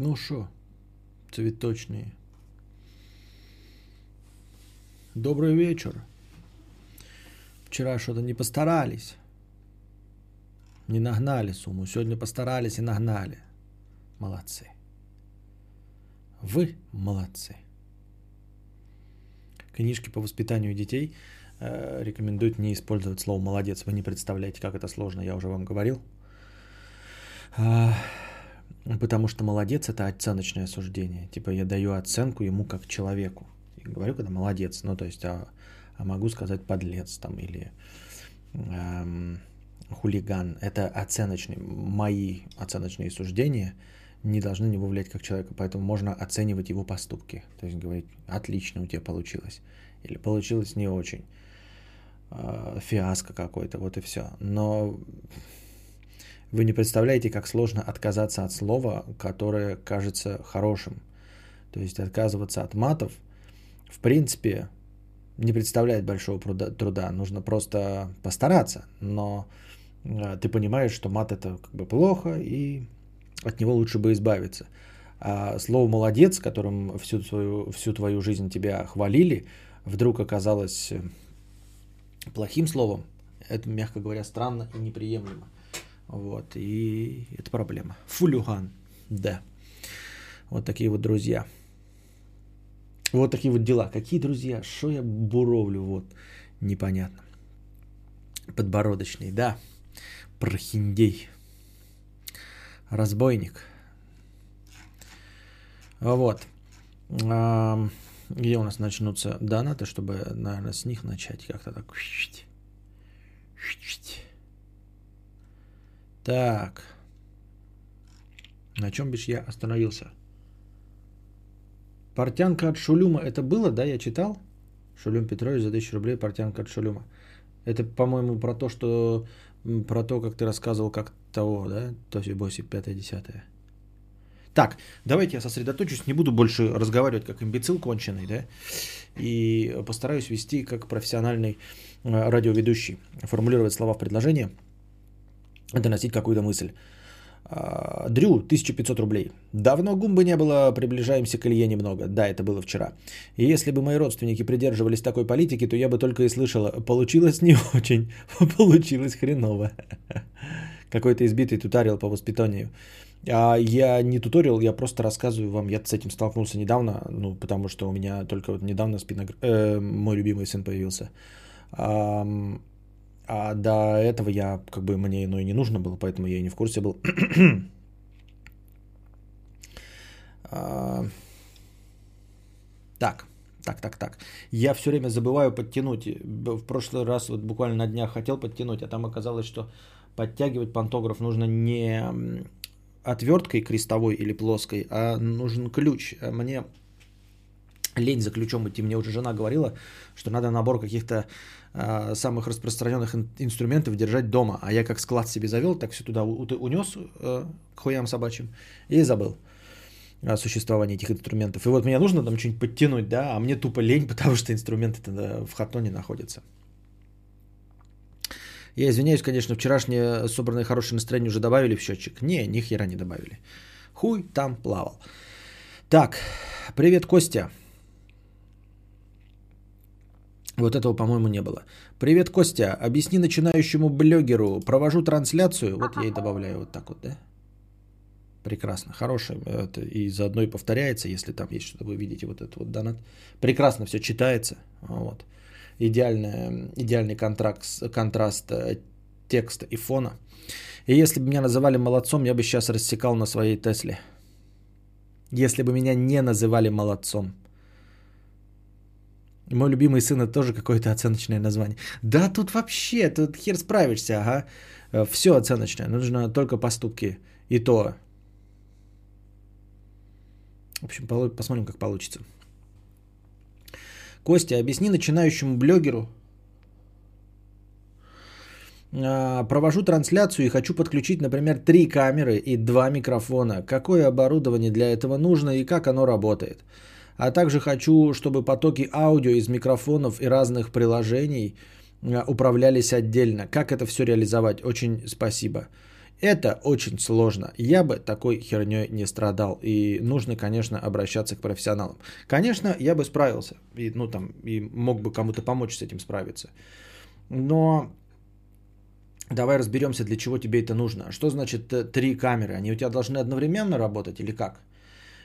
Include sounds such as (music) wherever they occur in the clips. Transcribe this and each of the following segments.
Ну что, цветочные. Добрый вечер. Вчера что-то не постарались. Не нагнали сумму. Сегодня постарались и нагнали. Молодцы. Вы молодцы. Книжки по воспитанию детей э, рекомендуют не использовать слово «молодец». Вы не представляете, как это сложно, я уже вам говорил. А, потому что молодец – это оценочное суждение. Типа я даю оценку ему как человеку. И говорю, когда молодец. Ну, то есть, а, а могу сказать подлец там или эм, хулиган. Это оценочные, мои оценочные суждения – не должны него влиять как человека, поэтому можно оценивать его поступки. То есть говорить, отлично у тебя получилось. Или получилось не очень. А, фиаско какой-то, вот и все. Но вы не представляете, как сложно отказаться от слова, которое кажется хорошим. То есть отказываться от матов, в принципе, не представляет большого труда. Нужно просто постараться. Но а, ты понимаешь, что мат это как бы плохо, и от него лучше бы избавиться. А слово «молодец», которым всю, свою, всю твою жизнь тебя хвалили, вдруг оказалось э, плохим словом, это, мягко говоря, странно и неприемлемо. Вот, и это проблема. Фулюган, да. Вот такие вот друзья. Вот такие вот дела. Какие друзья? Что я буровлю? Вот, непонятно. Подбородочный, да. Прохиндей разбойник. Вот. Где у нас начнутся донаты, чтобы, наверное, с них начать как-то так. Так. На чем бишь я остановился? Портянка от Шулюма. Это было, да, я читал? Шулюм Петрович за 1000 рублей, портянка от Шулюма. Это, по-моему, про то, что про то, как ты рассказывал, как того, да, Тоси Боси, пятое, десятое. Так, давайте я сосредоточусь, не буду больше разговаривать как имбецил конченый, да, и постараюсь вести как профессиональный э, радиоведущий, формулировать слова в предложение, доносить какую-то мысль. А, Дрю, 1500 рублей. Давно гумбы не было, приближаемся к Илье немного. Да, это было вчера. И если бы мои родственники придерживались такой политики, то я бы только и слышала, получилось не (laughs) очень, получилось хреново. (laughs) Какой-то избитый туториал по воспитанию. А я не туториал, я просто рассказываю вам. Я с этим столкнулся недавно, ну, потому что у меня только вот недавно спиног... э, мой любимый сын появился. А до этого я, как бы, мне оно и не нужно было, поэтому я и не в курсе был. (clears throat) а, так, так, так, так. Я все время забываю подтянуть. В прошлый раз вот буквально на днях хотел подтянуть, а там оказалось, что подтягивать пантограф нужно не отверткой крестовой или плоской, а нужен ключ. Мне лень за ключом идти. Мне уже жена говорила, что надо набор каких-то самых распространенных ин- инструментов держать дома. А я как склад себе завел, так все туда унес э, к хуям собачьим и забыл о существовании этих инструментов. И вот мне нужно там что-нибудь подтянуть, да, а мне тупо лень, (laughs) потому что инструменты тогда в хатоне находятся. Я извиняюсь, конечно, вчерашнее собранное хорошее настроение уже добавили в счетчик. Не, ни хера не добавили. Хуй там плавал. Так, привет, Костя. Вот этого, по-моему, не было. Привет, Костя. Объясни начинающему блогеру. Провожу трансляцию. Вот я и добавляю вот так вот, да? Прекрасно. Хорошее. Это и заодно и повторяется, если там есть что-то, вы видите вот этот вот донат. Прекрасно все читается. Вот. Идеальный, идеальный контракт, контраст э, текста и фона. И если бы меня называли молодцом, я бы сейчас рассекал на своей Тесле. Если бы меня не называли молодцом – мой любимый сын это тоже какое-то оценочное название. Да, тут вообще, тут хер справишься, ага. Э, Все оценочное, нужно только поступки. И то. В общем, посмотрим, как получится. Костя, объясни начинающему блогеру. А, провожу трансляцию и хочу подключить, например, три камеры и два микрофона. Какое оборудование для этого нужно и как оно работает? А также хочу, чтобы потоки аудио из микрофонов и разных приложений э, управлялись отдельно. Как это все реализовать? Очень спасибо. Это очень сложно. Я бы такой херней не страдал. И нужно, конечно, обращаться к профессионалам. Конечно, я бы справился. И, ну, там, и мог бы кому-то помочь с этим справиться. Но давай разберемся, для чего тебе это нужно. Что значит э, три камеры? Они у тебя должны одновременно работать или как?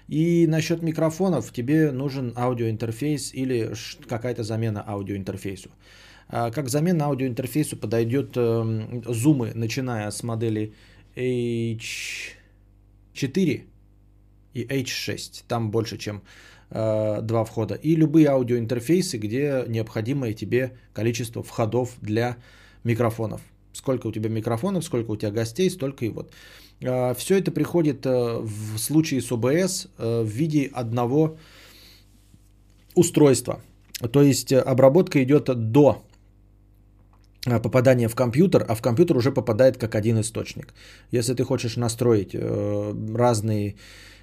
И насчет микрофонов тебе нужен аудиоинтерфейс или какая-то замена аудиоинтерфейсу. А, как замена аудиоинтерфейсу подойдет эм, зумы, начиная с модели H4 и H6. Там больше, чем э, два входа. И любые аудиоинтерфейсы, где необходимое тебе количество входов для микрофонов. Сколько у тебя микрофонов, сколько у тебя гостей, столько и вот. А, Все это приходит э, в случае с ОБС э, в виде одного устройства. То есть обработка идет до Э, попадание в компьютер, а в компьютер уже попадает как один источник. Если ты хочешь настроить э, разные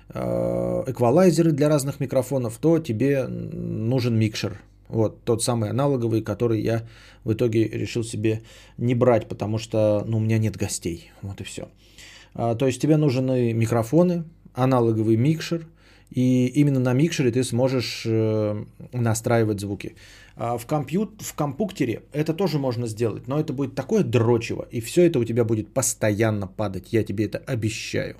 э, эквалайзеры для разных микрофонов, то тебе нужен микшер. Вот тот самый аналоговый, который я в итоге решил себе не брать, потому что ну, у меня нет гостей. Вот и все. А, то есть тебе нужны микрофоны, аналоговый микшер, и именно на микшере ты сможешь настраивать звуки. А, в, компьют, в компуктере это тоже можно сделать, но это будет такое дрочево, и все это у тебя будет постоянно падать, я тебе это обещаю.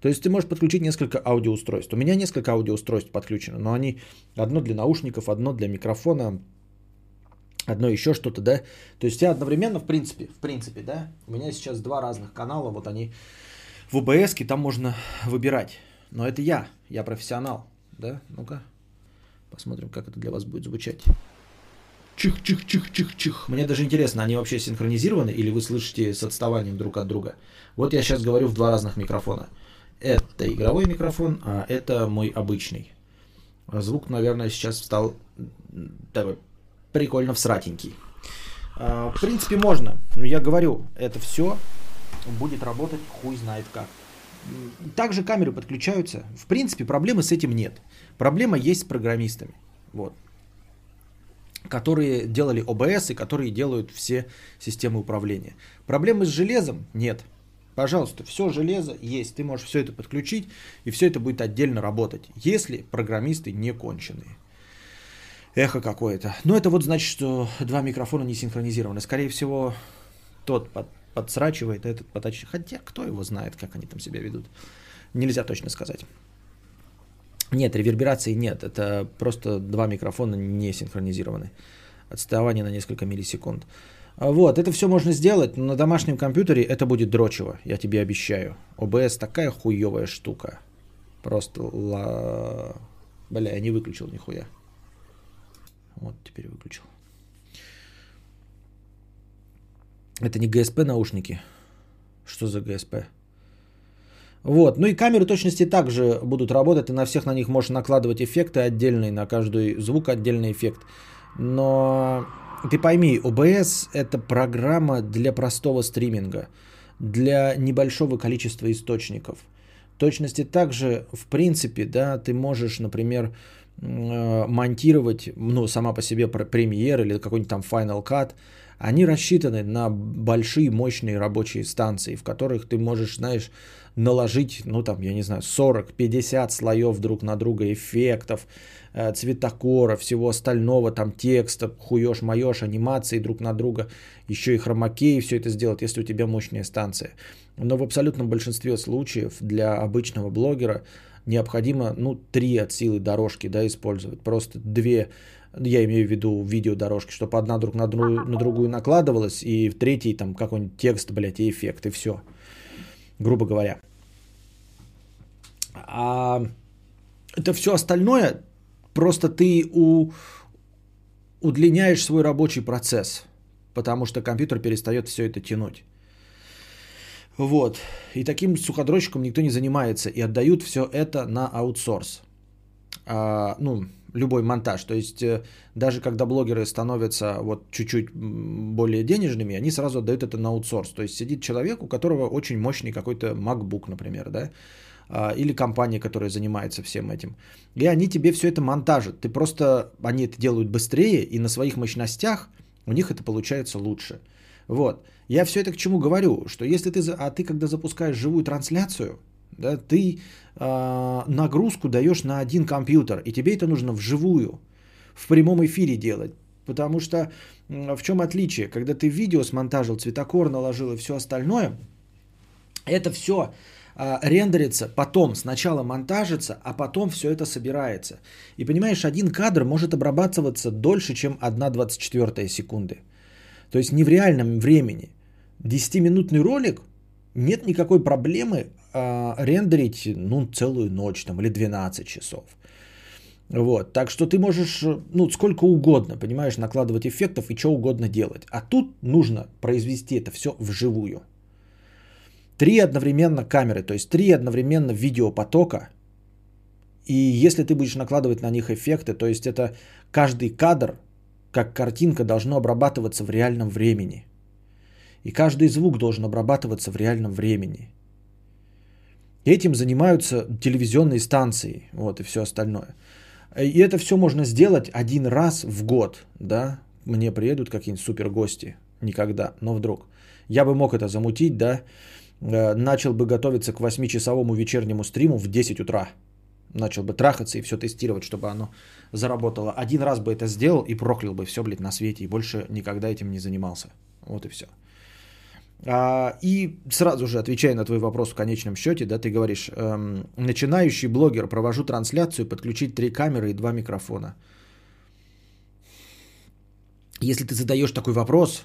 То есть ты можешь подключить несколько аудиоустройств. У меня несколько аудиоустройств подключено, но они одно для наушников, одно для микрофона, одно еще что-то, да. То есть я одновременно, в принципе, в принципе, да, у меня сейчас два разных канала, вот они в OBS, там можно выбирать. Но это я, я профессионал, да, ну-ка, посмотрим, как это для вас будет звучать. Чих-чих-чих-чих-чих. Мне даже интересно, они вообще синхронизированы или вы слышите с отставанием друг от друга? Вот я сейчас говорю в два разных микрофона. Это игровой микрофон, а это мой обычный. Звук, наверное, сейчас стал такой прикольно всратенький. А, в принципе, можно. Но я говорю, это все будет работать хуй знает как. Также камеры подключаются. В принципе, проблемы с этим нет. Проблема есть с программистами. Вот которые делали ОБС и которые делают все системы управления. Проблемы с железом нет. Пожалуйста, все железо есть, ты можешь все это подключить, и все это будет отдельно работать, если программисты не конченые. Эхо какое-то. Но это вот значит, что два микрофона не синхронизированы. Скорее всего, тот под, подсрачивает, этот поточит. Хотя, кто его знает, как они там себя ведут. Нельзя точно сказать. Нет, реверберации нет. Это просто два микрофона не синхронизированы. Отставание на несколько миллисекунд. А вот, это все можно сделать, но на домашнем компьютере это будет дрочево, я тебе обещаю. ОБС такая хуевая штука. Просто ла... Бля, я не выключил нихуя. Вот, теперь выключил. Это не GSP наушники. Что за GSP? Вот. Ну и камеры точности также будут работать, и на всех на них можешь накладывать эффекты отдельные, на каждый звук отдельный эффект. Но ты пойми, OBS это программа для простого стриминга, для небольшого количества источников. Точности также, в принципе, да, ты можешь, например, монтировать, ну, сама по себе премьер или какой-нибудь там Final Cut, они рассчитаны на большие мощные рабочие станции, в которых ты можешь, знаешь, наложить, ну там, я не знаю, 40-50 слоев друг на друга эффектов, э, цветокора, всего остального, там текста, хуешь, моешь, анимации друг на друга, еще и хромакей все это сделать, если у тебя мощная станция. Но в абсолютном большинстве случаев для обычного блогера необходимо, ну, три от силы дорожки, да, использовать. Просто две, я имею в виду видеодорожки, чтобы одна друг на, друг, на другую накладывалась, и в третий там какой-нибудь текст, блядь, и эффект, и все грубо говоря. А это все остальное, просто ты у, удлиняешь свой рабочий процесс, потому что компьютер перестает все это тянуть. Вот. И таким суходрочком никто не занимается и отдают все это на аутсорс. А, ну, любой монтаж. То есть э, даже когда блогеры становятся вот чуть-чуть более денежными, они сразу отдают это на аутсорс. То есть сидит человек, у которого очень мощный какой-то MacBook, например, да, а, или компания, которая занимается всем этим. И они тебе все это монтажат. Ты просто, они это делают быстрее, и на своих мощностях у них это получается лучше. Вот. Я все это к чему говорю, что если ты, а ты когда запускаешь живую трансляцию, да, ты э, нагрузку даешь на один компьютер, и тебе это нужно вживую, в прямом эфире делать. Потому что в чем отличие? Когда ты видео смонтажил, цветокор наложил и все остальное, это все а, рендерится, потом сначала монтажится, а потом все это собирается. И понимаешь, один кадр может обрабатываться дольше, чем 1,24 секунды. То есть не в реальном времени. 10-минутный ролик нет никакой проблемы э, рендерить ну, целую ночь там, или 12 часов. Вот, так что ты можешь, ну, сколько угодно, понимаешь, накладывать эффектов и что угодно делать. А тут нужно произвести это все вживую. Три одновременно камеры, то есть три одновременно видеопотока. И если ты будешь накладывать на них эффекты, то есть это каждый кадр, как картинка, должно обрабатываться в реальном времени. И каждый звук должен обрабатываться в реальном времени. Этим занимаются телевизионные станции, вот и все остальное. И это все можно сделать один раз в год, да. Мне приедут какие-нибудь супер гости, никогда, но вдруг. Я бы мог это замутить, да, Э, начал бы готовиться к 8-часовому вечернему стриму в 10 утра. Начал бы трахаться и все тестировать, чтобы оно заработало. Один раз бы это сделал и проклял бы все, блядь, на свете. И больше никогда этим не занимался. Вот и все. А, и сразу же отвечая на твой вопрос в конечном счете, да, ты говоришь, эм, начинающий блогер, провожу трансляцию, подключить три камеры и два микрофона. Если ты задаешь такой вопрос,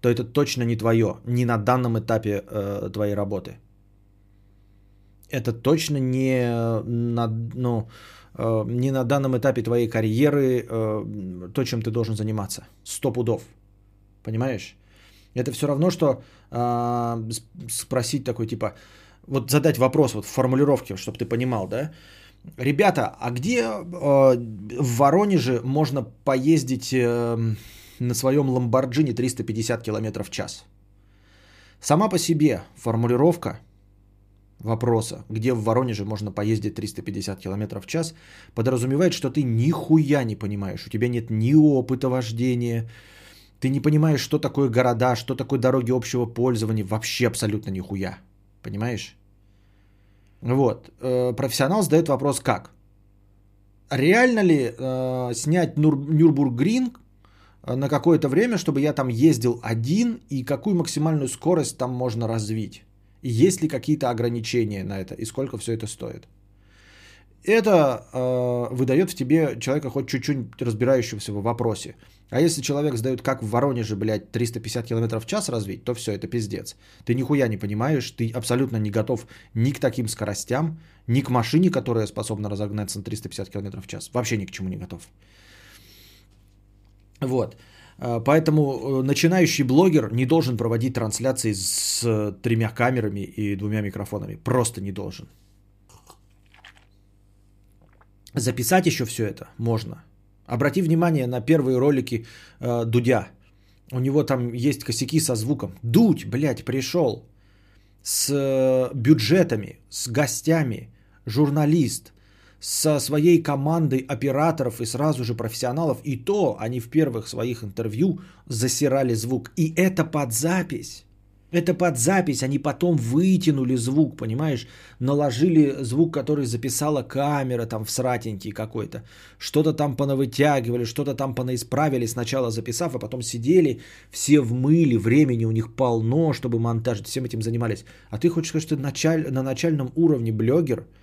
то это точно не твое, не на данном этапе э, твоей работы. Это точно не на, ну, э, не на данном этапе твоей карьеры э, то, чем ты должен заниматься. Сто пудов. Понимаешь? Это все равно, что э, спросить такой типа, вот задать вопрос вот в формулировке, чтобы ты понимал, да? Ребята, а где э, в Воронеже можно поездить... Э, на своем Ламборджини 350 км в час. Сама по себе формулировка вопроса, где в Воронеже можно поездить 350 км в час, подразумевает, что ты нихуя не понимаешь, у тебя нет ни опыта вождения, ты не понимаешь, что такое города, что такое дороги общего пользования, вообще абсолютно нихуя. Понимаешь? Вот. Э, профессионал задает вопрос как? Реально ли э, снять Нюр- Нюрбургринг Э, на какое-то время, чтобы я там ездил один и какую максимальную скорость там можно развить. И есть ли какие-то ограничения на это и сколько все это стоит. Это э, выдает в тебе человека хоть чуть-чуть разбирающегося в вопросе. А если человек задает, как в Воронеже, блядь, 350 км в час развить, то все, это пиздец. Ты нихуя не понимаешь, ты абсолютно не готов ни к таким скоростям, ни к машине, которая способна разогнаться на 350 км в час. Вообще ни к чему не готов. Вот. А, поэтому э, начинающий блогер не должен проводить трансляции с э, тремя камерами и двумя микрофонами. Просто не должен. Записать еще все это можно. Обрати внимание на первые ролики э, Дудя. У него там есть косяки со звуком. Дудь, блядь, пришел с э, бюджетами, с гостями, журналист – со своей командой операторов и сразу же профессионалов. И то они в первых своих интервью засирали звук. И это под запись. Это под запись, они потом вытянули звук, понимаешь? Наложили звук, который записала камера там в сратенький какой-то. Что-то там понавытягивали, что-то там понаисправили, сначала записав, а потом сидели, все вмыли, времени у них полно, чтобы монтажить, всем этим занимались. А ты хочешь сказать, что началь... на начальном уровне блогер –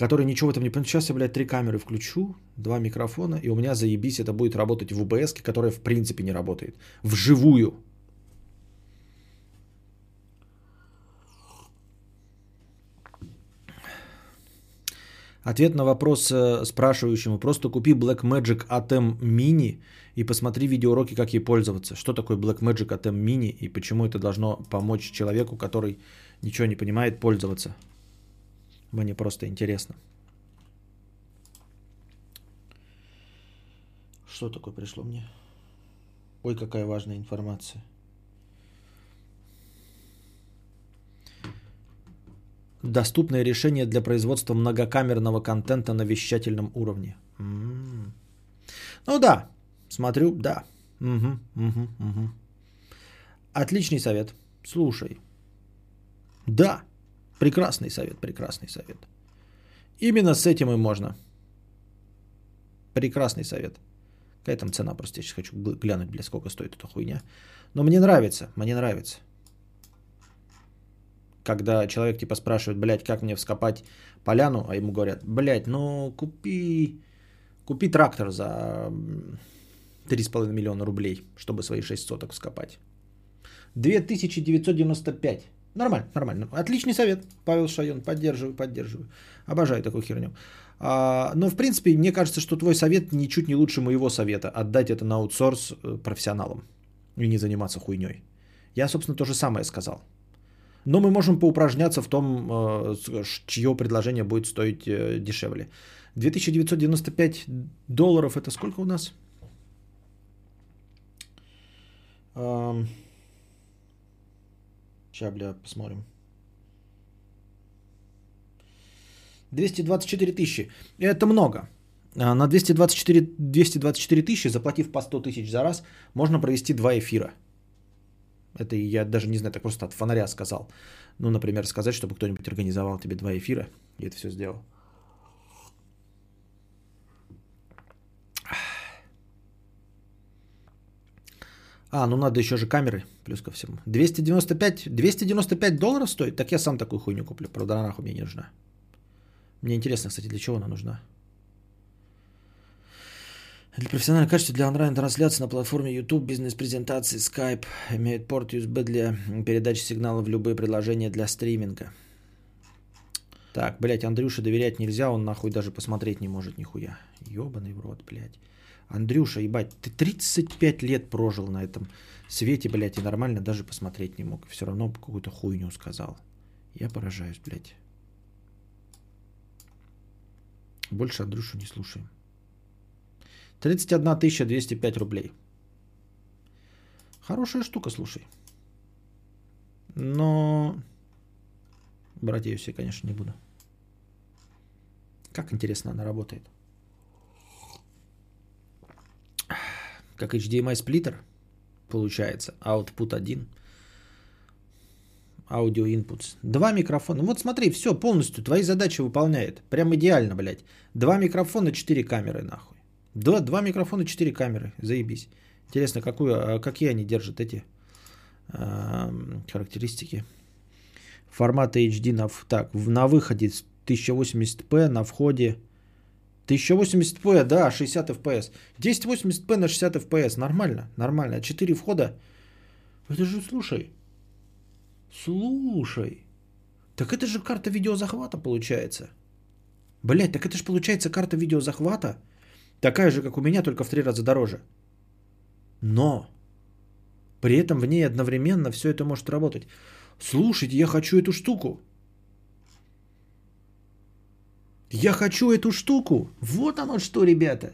который ничего в этом не понимает. Сейчас я, блядь, три камеры включу, два микрофона, и у меня заебись, это будет работать в УБС, которая в принципе не работает. Вживую. Ответ на вопрос э, спрашивающему. Просто купи Blackmagic ATEM Mini и посмотри видеоуроки, как ей пользоваться. Что такое Blackmagic ATEM Mini и почему это должно помочь человеку, который ничего не понимает, пользоваться. Мне просто интересно. Что такое пришло мне? Ой, какая важная информация. Доступное решение для производства многокамерного контента на вещательном уровне. Ну да, смотрю, да. Угу, угу, угу. Отличный совет. Слушай. Да, прекрасный совет, прекрасный совет. Именно с этим и можно. Прекрасный совет. Какая там цена? Просто я сейчас хочу глянуть, бля, сколько стоит эта хуйня. Но мне нравится, мне нравится. Когда человек типа спрашивает, блядь, как мне вскопать поляну, а ему говорят, блядь, ну купи, купи трактор за 3,5 миллиона рублей, чтобы свои 6 соток вскопать. 2995. Нормально, нормально. Отличный совет, Павел Шайон. Поддерживаю, поддерживаю. Обожаю такую херню. А, но, в принципе, мне кажется, что твой совет ничуть не лучше моего совета. Отдать это на аутсорс э, профессионалам. И не заниматься хуйней. Я, собственно, то же самое сказал. Но мы можем поупражняться в том, э, чье предложение будет стоить э, дешевле. 2995 долларов это сколько у нас? Сейчас, бля, посмотрим. 224 тысячи. Это много. А, на 224, 224 тысячи, заплатив по 100 тысяч за раз, можно провести два эфира. Это я даже не знаю, так просто от фонаря сказал. Ну, например, сказать, чтобы кто-нибудь организовал тебе два эфира, и это все сделал. А, ну надо еще же камеры, плюс ко всему. 295, 295 долларов стоит? Так я сам такую хуйню куплю. Правда, она нахуй мне не нужна. Мне интересно, кстати, для чего она нужна. Для профессионального качества для онлайн-трансляции на платформе YouTube, бизнес-презентации, Skype имеет порт USB для передачи сигналов в любые приложения для стриминга. Так, блядь, Андрюше доверять нельзя, он нахуй даже посмотреть не может нихуя. Ёбаный в рот, блядь. Андрюша, ебать, ты 35 лет прожил на этом свете, блядь, и нормально даже посмотреть не мог. Все равно какую-то хуйню сказал. Я поражаюсь, блядь. Больше Андрюшу не слушаем. 31 205 рублей. Хорошая штука, слушай. Но брать ее себе, конечно, не буду. Как интересно она работает. как HDMI сплиттер получается, output 1, аудио inputs. Два микрофона. Вот смотри, все, полностью твои задачи выполняет. Прям идеально, блядь. Два микрофона, четыре камеры, нахуй. Два, два микрофона, четыре камеры. Заебись. Интересно, какую, а какие они держат эти характеристики. Формат HD на, так, на выходе 1080p, на входе 1080p, да, 60 FPS. 1080p на 60 FPS, нормально, нормально. 4 входа. Это же, слушай, слушай, так это же карта видеозахвата получается. Блять, так это же получается карта видеозахвата, такая же, как у меня, только в три раза дороже. Но при этом в ней одновременно все это может работать. Слушайте, я хочу эту штуку. Я хочу эту штуку. Вот оно что, ребята.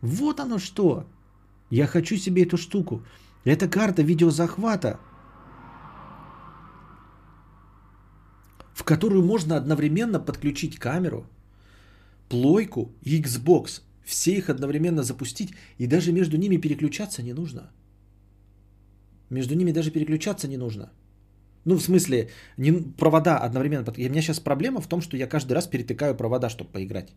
Вот оно что. Я хочу себе эту штуку. Это карта видеозахвата, в которую можно одновременно подключить камеру, плойку и Xbox. Все их одновременно запустить и даже между ними переключаться не нужно. Между ними даже переключаться не нужно. Ну, в смысле, не, провода одновременно. У меня сейчас проблема в том, что я каждый раз перетыкаю провода, чтобы поиграть.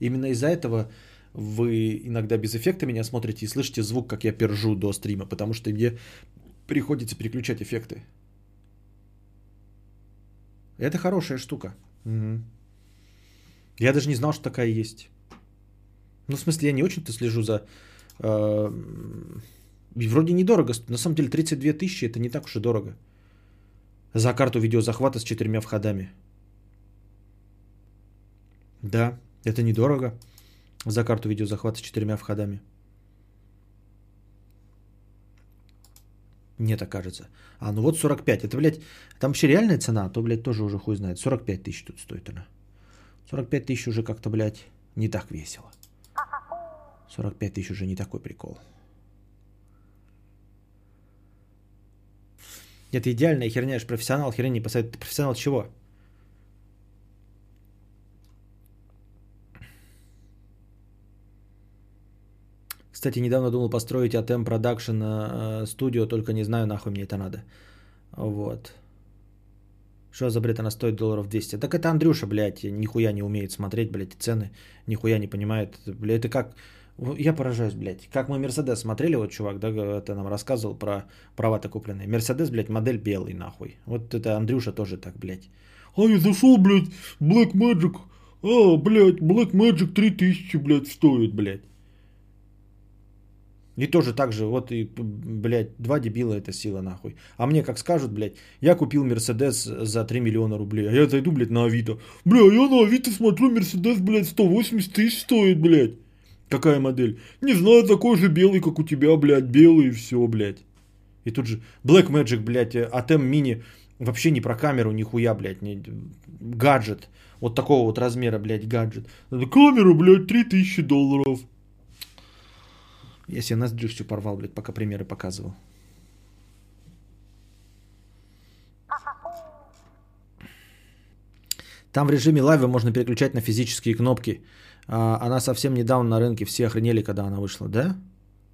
Именно из-за этого вы иногда без эффекта меня смотрите и слышите звук, как я пержу до стрима, потому что мне приходится переключать эффекты. Это хорошая штука. Угу. Я даже не знал, что такая есть. Ну, в смысле, я не очень-то слежу за... Э, вроде недорого. На самом деле, 32 тысячи это не так уж и дорого за карту видеозахвата с четырьмя входами. Да, это недорого за карту видеозахвата с четырьмя входами. Мне так кажется. А, ну вот 45. Это, блядь, там вообще реальная цена, а то, блядь, тоже уже хуй знает. 45 тысяч тут стоит она. 45 тысяч уже как-то, блядь, не так весело. 45 тысяч уже не такой прикол. Это идеальная херня, ж профессионал херня не посоветует. Профессионал чего? Кстати, недавно думал построить ATM Production э, студио, только не знаю, нахуй мне это надо. Вот. Что за бред, она стоит долларов 200? Так это Андрюша, блядь, нихуя не умеет смотреть, блядь, цены, нихуя не понимает. Блядь, это как... Я поражаюсь, блядь. Как мы Мерседес смотрели, вот чувак, да, это нам рассказывал про права-то купленные. Мерседес, блядь, модель белый, нахуй. Вот это Андрюша тоже так, блядь. А я зашел, блядь, Black Magic. А, блядь, Black Magic 3000, блядь, стоит, блядь. И тоже так же, вот и, блядь, два дебила это сила нахуй. А мне как скажут, блядь, я купил Мерседес за 3 миллиона рублей, а я зайду, блядь, на Авито. Бля, я на Авито смотрю, Мерседес, блядь, 180 тысяч стоит, блядь. Какая модель? Не знаю, такой же белый, как у тебя, блядь, белый и все, блядь. И тут же Black Magic, блядь, ATEM Mini вообще не про камеру, нихуя, блядь, не, гаджет. Вот такого вот размера, блядь, гаджет. Камера, блядь, 3000 долларов. Я себе ноздрю всю порвал, блядь, пока примеры показывал. Там в режиме лайва можно переключать на физические кнопки. А, она совсем недавно на рынке, все охренели, когда она вышла, да?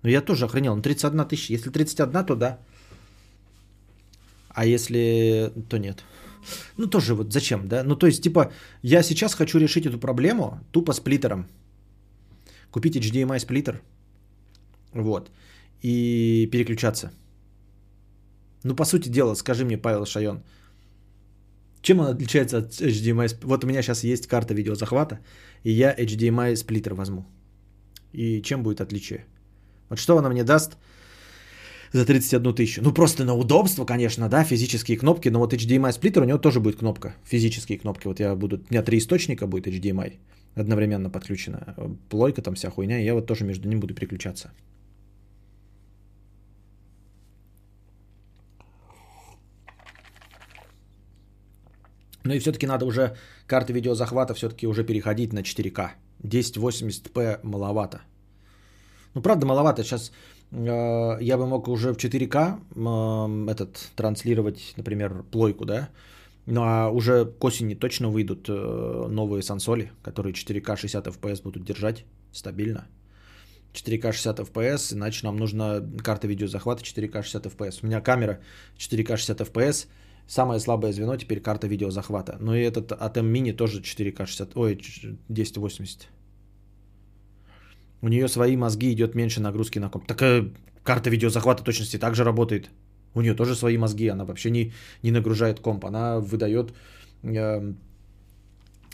Ну я тоже охренел, ну 31 тысяча. Если 31, то да. А если, то нет. Ну тоже вот зачем, да? Ну то есть типа я сейчас хочу решить эту проблему тупо сплиттером. Купить HDMI сплиттер – вот. И переключаться. Ну, по сути дела, скажи мне, Павел Шайон, чем он отличается от HDMI? Вот у меня сейчас есть карта видеозахвата, и я HDMI сплиттер возьму. И чем будет отличие? Вот что она мне даст за 31 тысячу? Ну, просто на удобство, конечно, да, физические кнопки, но вот HDMI сплиттер, у него тоже будет кнопка, физические кнопки. Вот я буду, у меня три источника будет HDMI одновременно подключена, плойка там вся хуйня, и я вот тоже между ним буду переключаться. Ну и все-таки надо уже карты видеозахвата все-таки уже переходить на 4К. 1080p маловато. Ну, правда, маловато. Сейчас э, я бы мог уже в 4К э, этот, транслировать, например, плойку, да? Ну, а уже к осени точно выйдут э, новые сансоли, которые 4К 60 FPS будут держать стабильно. 4К 60 FPS, иначе нам нужна карта видеозахвата 4К 60 FPS. У меня камера 4К 60 FPS, Самое слабое звено теперь карта видеозахвата. Но и этот ATEM Mini тоже 4К 60, ой, 1080. У нее свои мозги идет меньше нагрузки на комп. Так э, карта видеозахвата точности также работает. У нее тоже свои мозги, она вообще не, не нагружает комп. Она выдает э,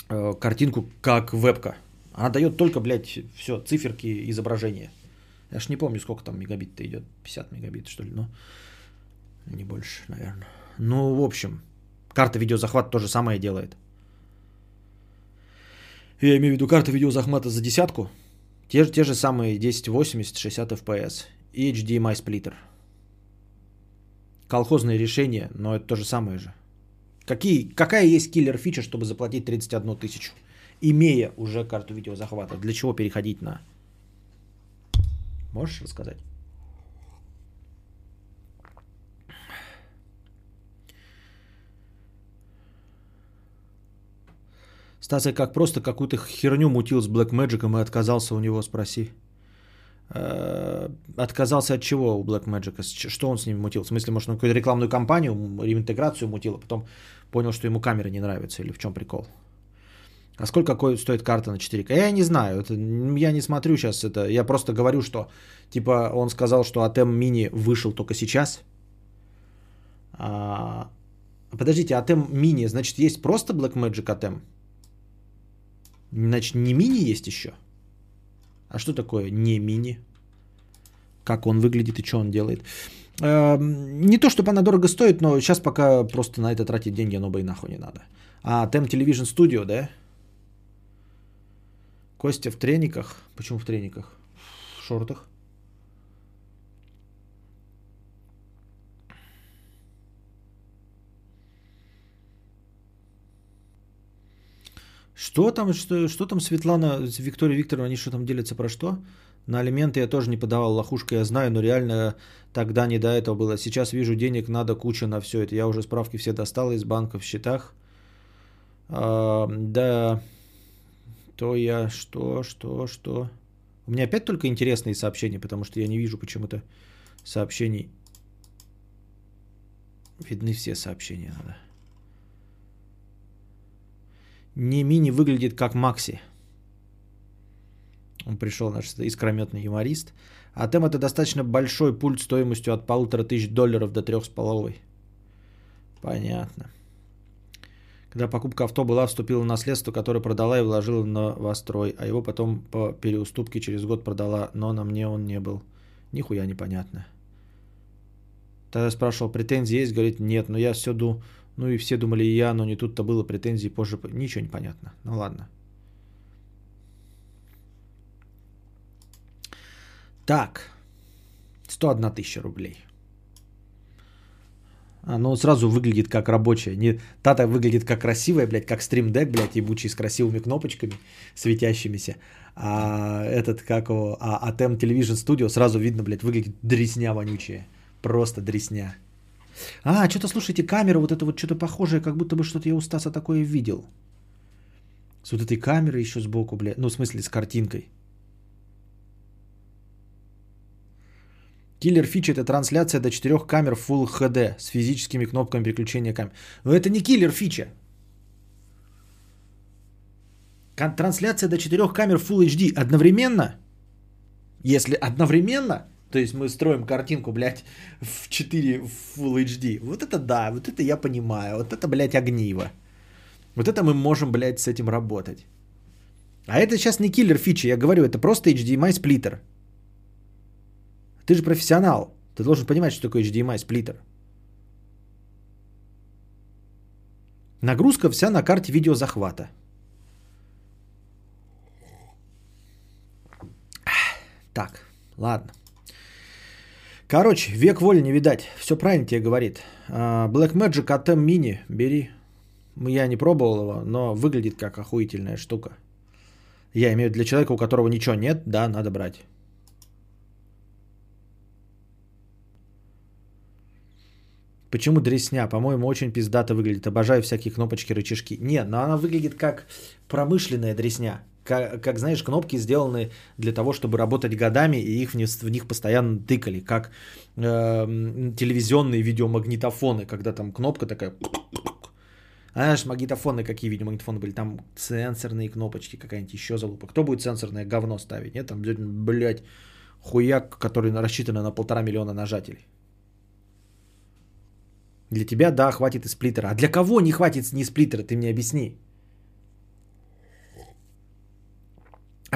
э, картинку как вебка. Она дает только, блядь, все, циферки, изображения. Я ж не помню, сколько там мегабит-то идет. 50 мегабит, что ли, но не больше, наверное. Ну, в общем, карта видеозахвата то же самое делает. Я имею в виду карта видеозахвата за десятку. Те, те же самые 1080, 60 FPS и HDMI сплиттер. Колхозное решение, но это то же самое же. Какие, какая есть киллер фича, чтобы заплатить 31 тысячу, имея уже карту видеозахвата? Для чего переходить на... Можешь рассказать? Стас, как просто какую-то херню мутил с Black Magic и отказался у него, спроси. Э, отказался от чего у Black Magic? Что он с ним мутил? В смысле, может, он какую-то рекламную кампанию, реинтеграцию мутил, а потом понял, что ему камера не нравится или в чем прикол? А сколько какой стоит карта на 4К? Я не знаю, это, я не смотрю сейчас это. Я просто говорю, что типа он сказал, что ATEM Mini вышел только сейчас. А, подождите, ATEM Mini, значит, есть просто Blackmagic ATEM? Значит, не мини есть еще? А что такое не мини? Как он выглядит и что он делает? Эм, не то, чтобы она дорого стоит, но сейчас пока просто на это тратить деньги, оно бы и нахуй не надо. А Tem Television Studio, да? Костя в трениках. Почему в трениках? В шортах. Что там, что, что там Светлана, Виктория Викторовна, они что там делятся про что? На алименты я тоже не подавал, лохушка я знаю, но реально тогда не до этого было. Сейчас вижу, денег надо куча на все это. Я уже справки все достал из банка в счетах. А, да, то я что, что, что? У меня опять только интересные сообщения, потому что я не вижу почему-то сообщений. Видны все сообщения надо. Не мини выглядит как Макси. Он пришел наш искрометный юморист. А тем это достаточно большой пульт стоимостью от полутора тысяч долларов до трех с половой. Понятно. Когда покупка авто была, вступила в наследство, которое продала и вложила в новострой, а его потом по переуступке через год продала, но на мне он не был. Нихуя непонятно. Тогда я спрашивал, претензии есть? Говорит, нет, но я все ду... Ну и все думали и я, но не тут-то было претензий позже. Ничего не понятно. Ну ладно. Так. 101 тысяча рублей. А, ну, сразу выглядит как рабочая. Не, тата выглядит как красивая, блядь, как стримдек, блядь, ебучий с красивыми кнопочками светящимися. А этот, как его, а Atem Television Studio сразу видно, блядь, выглядит дресня вонючая. Просто дресня. А, что-то, слушайте, камера вот это вот что-то похожее, как будто бы что-то я у Стаса такое видел. С вот этой камерой еще сбоку, блядь. Ну, в смысле, с картинкой. Киллер фич это трансляция до четырех камер Full HD с физическими кнопками переключения камер. Но это не киллер фича. Трансляция до четырех камер Full HD одновременно. Если одновременно, то есть мы строим картинку, блядь, в 4 Full HD. Вот это да, вот это я понимаю. Вот это, блядь, огниво. Вот это мы можем, блядь, с этим работать. А это сейчас не киллер фича, я говорю, это просто HDMI сплиттер. Ты же профессионал. Ты должен понимать, что такое HDMI сплиттер. Нагрузка вся на карте видеозахвата. Так, ладно. Короче, век воли не видать. Все правильно тебе говорит. А, Blackmagic ATEM Mini бери. Я не пробовал его, но выглядит как охуительная штука. Я имею для человека, у которого ничего нет, да, надо брать. Почему дресня? По-моему, очень пиздато выглядит. Обожаю всякие кнопочки, рычажки. Не, но она выглядит как промышленная дресня. Как, как знаешь, кнопки сделаны для того, чтобы работать годами, и их в них, в них постоянно тыкали, как э, телевизионные видеомагнитофоны, когда там кнопка такая... А знаешь, магнитофоны, какие видеомагнитофоны были? Там сенсорные кнопочки, какая-нибудь еще залупа. Кто будет сенсорное говно ставить? Нет, там, блядь, хуяк, который рассчитан на полтора миллиона нажателей. Для тебя, да, хватит и сплиттера. А для кого не хватит ни сплиттера, ты мне объясни.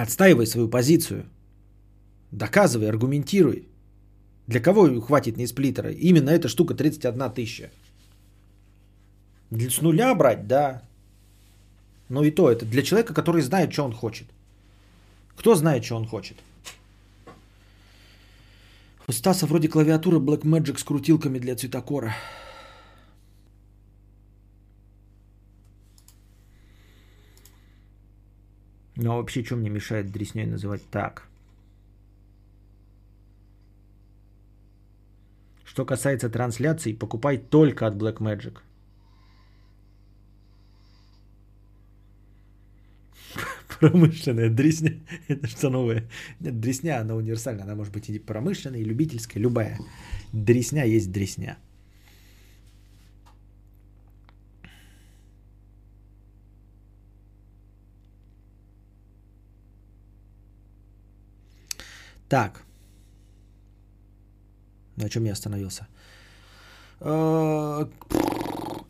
Отстаивай свою позицию. Доказывай, аргументируй. Для кого хватит не сплиттера? Именно эта штука 31 тысяча. С нуля брать, да. Но и то, это для человека, который знает, что он хочет. Кто знает, что он хочет? У Стаса вроде клавиатура Blackmagic с крутилками для цветокора. Ну а вообще, что мне мешает дресней называть так? Что касается трансляций, покупай только от Blackmagic. (laughs) Промышленная дресня. Это что новое? Нет, дресня, она универсальная. Она может быть и промышленная, и любительская, любая. Дресня есть дресня. Так. На чем я остановился? Э,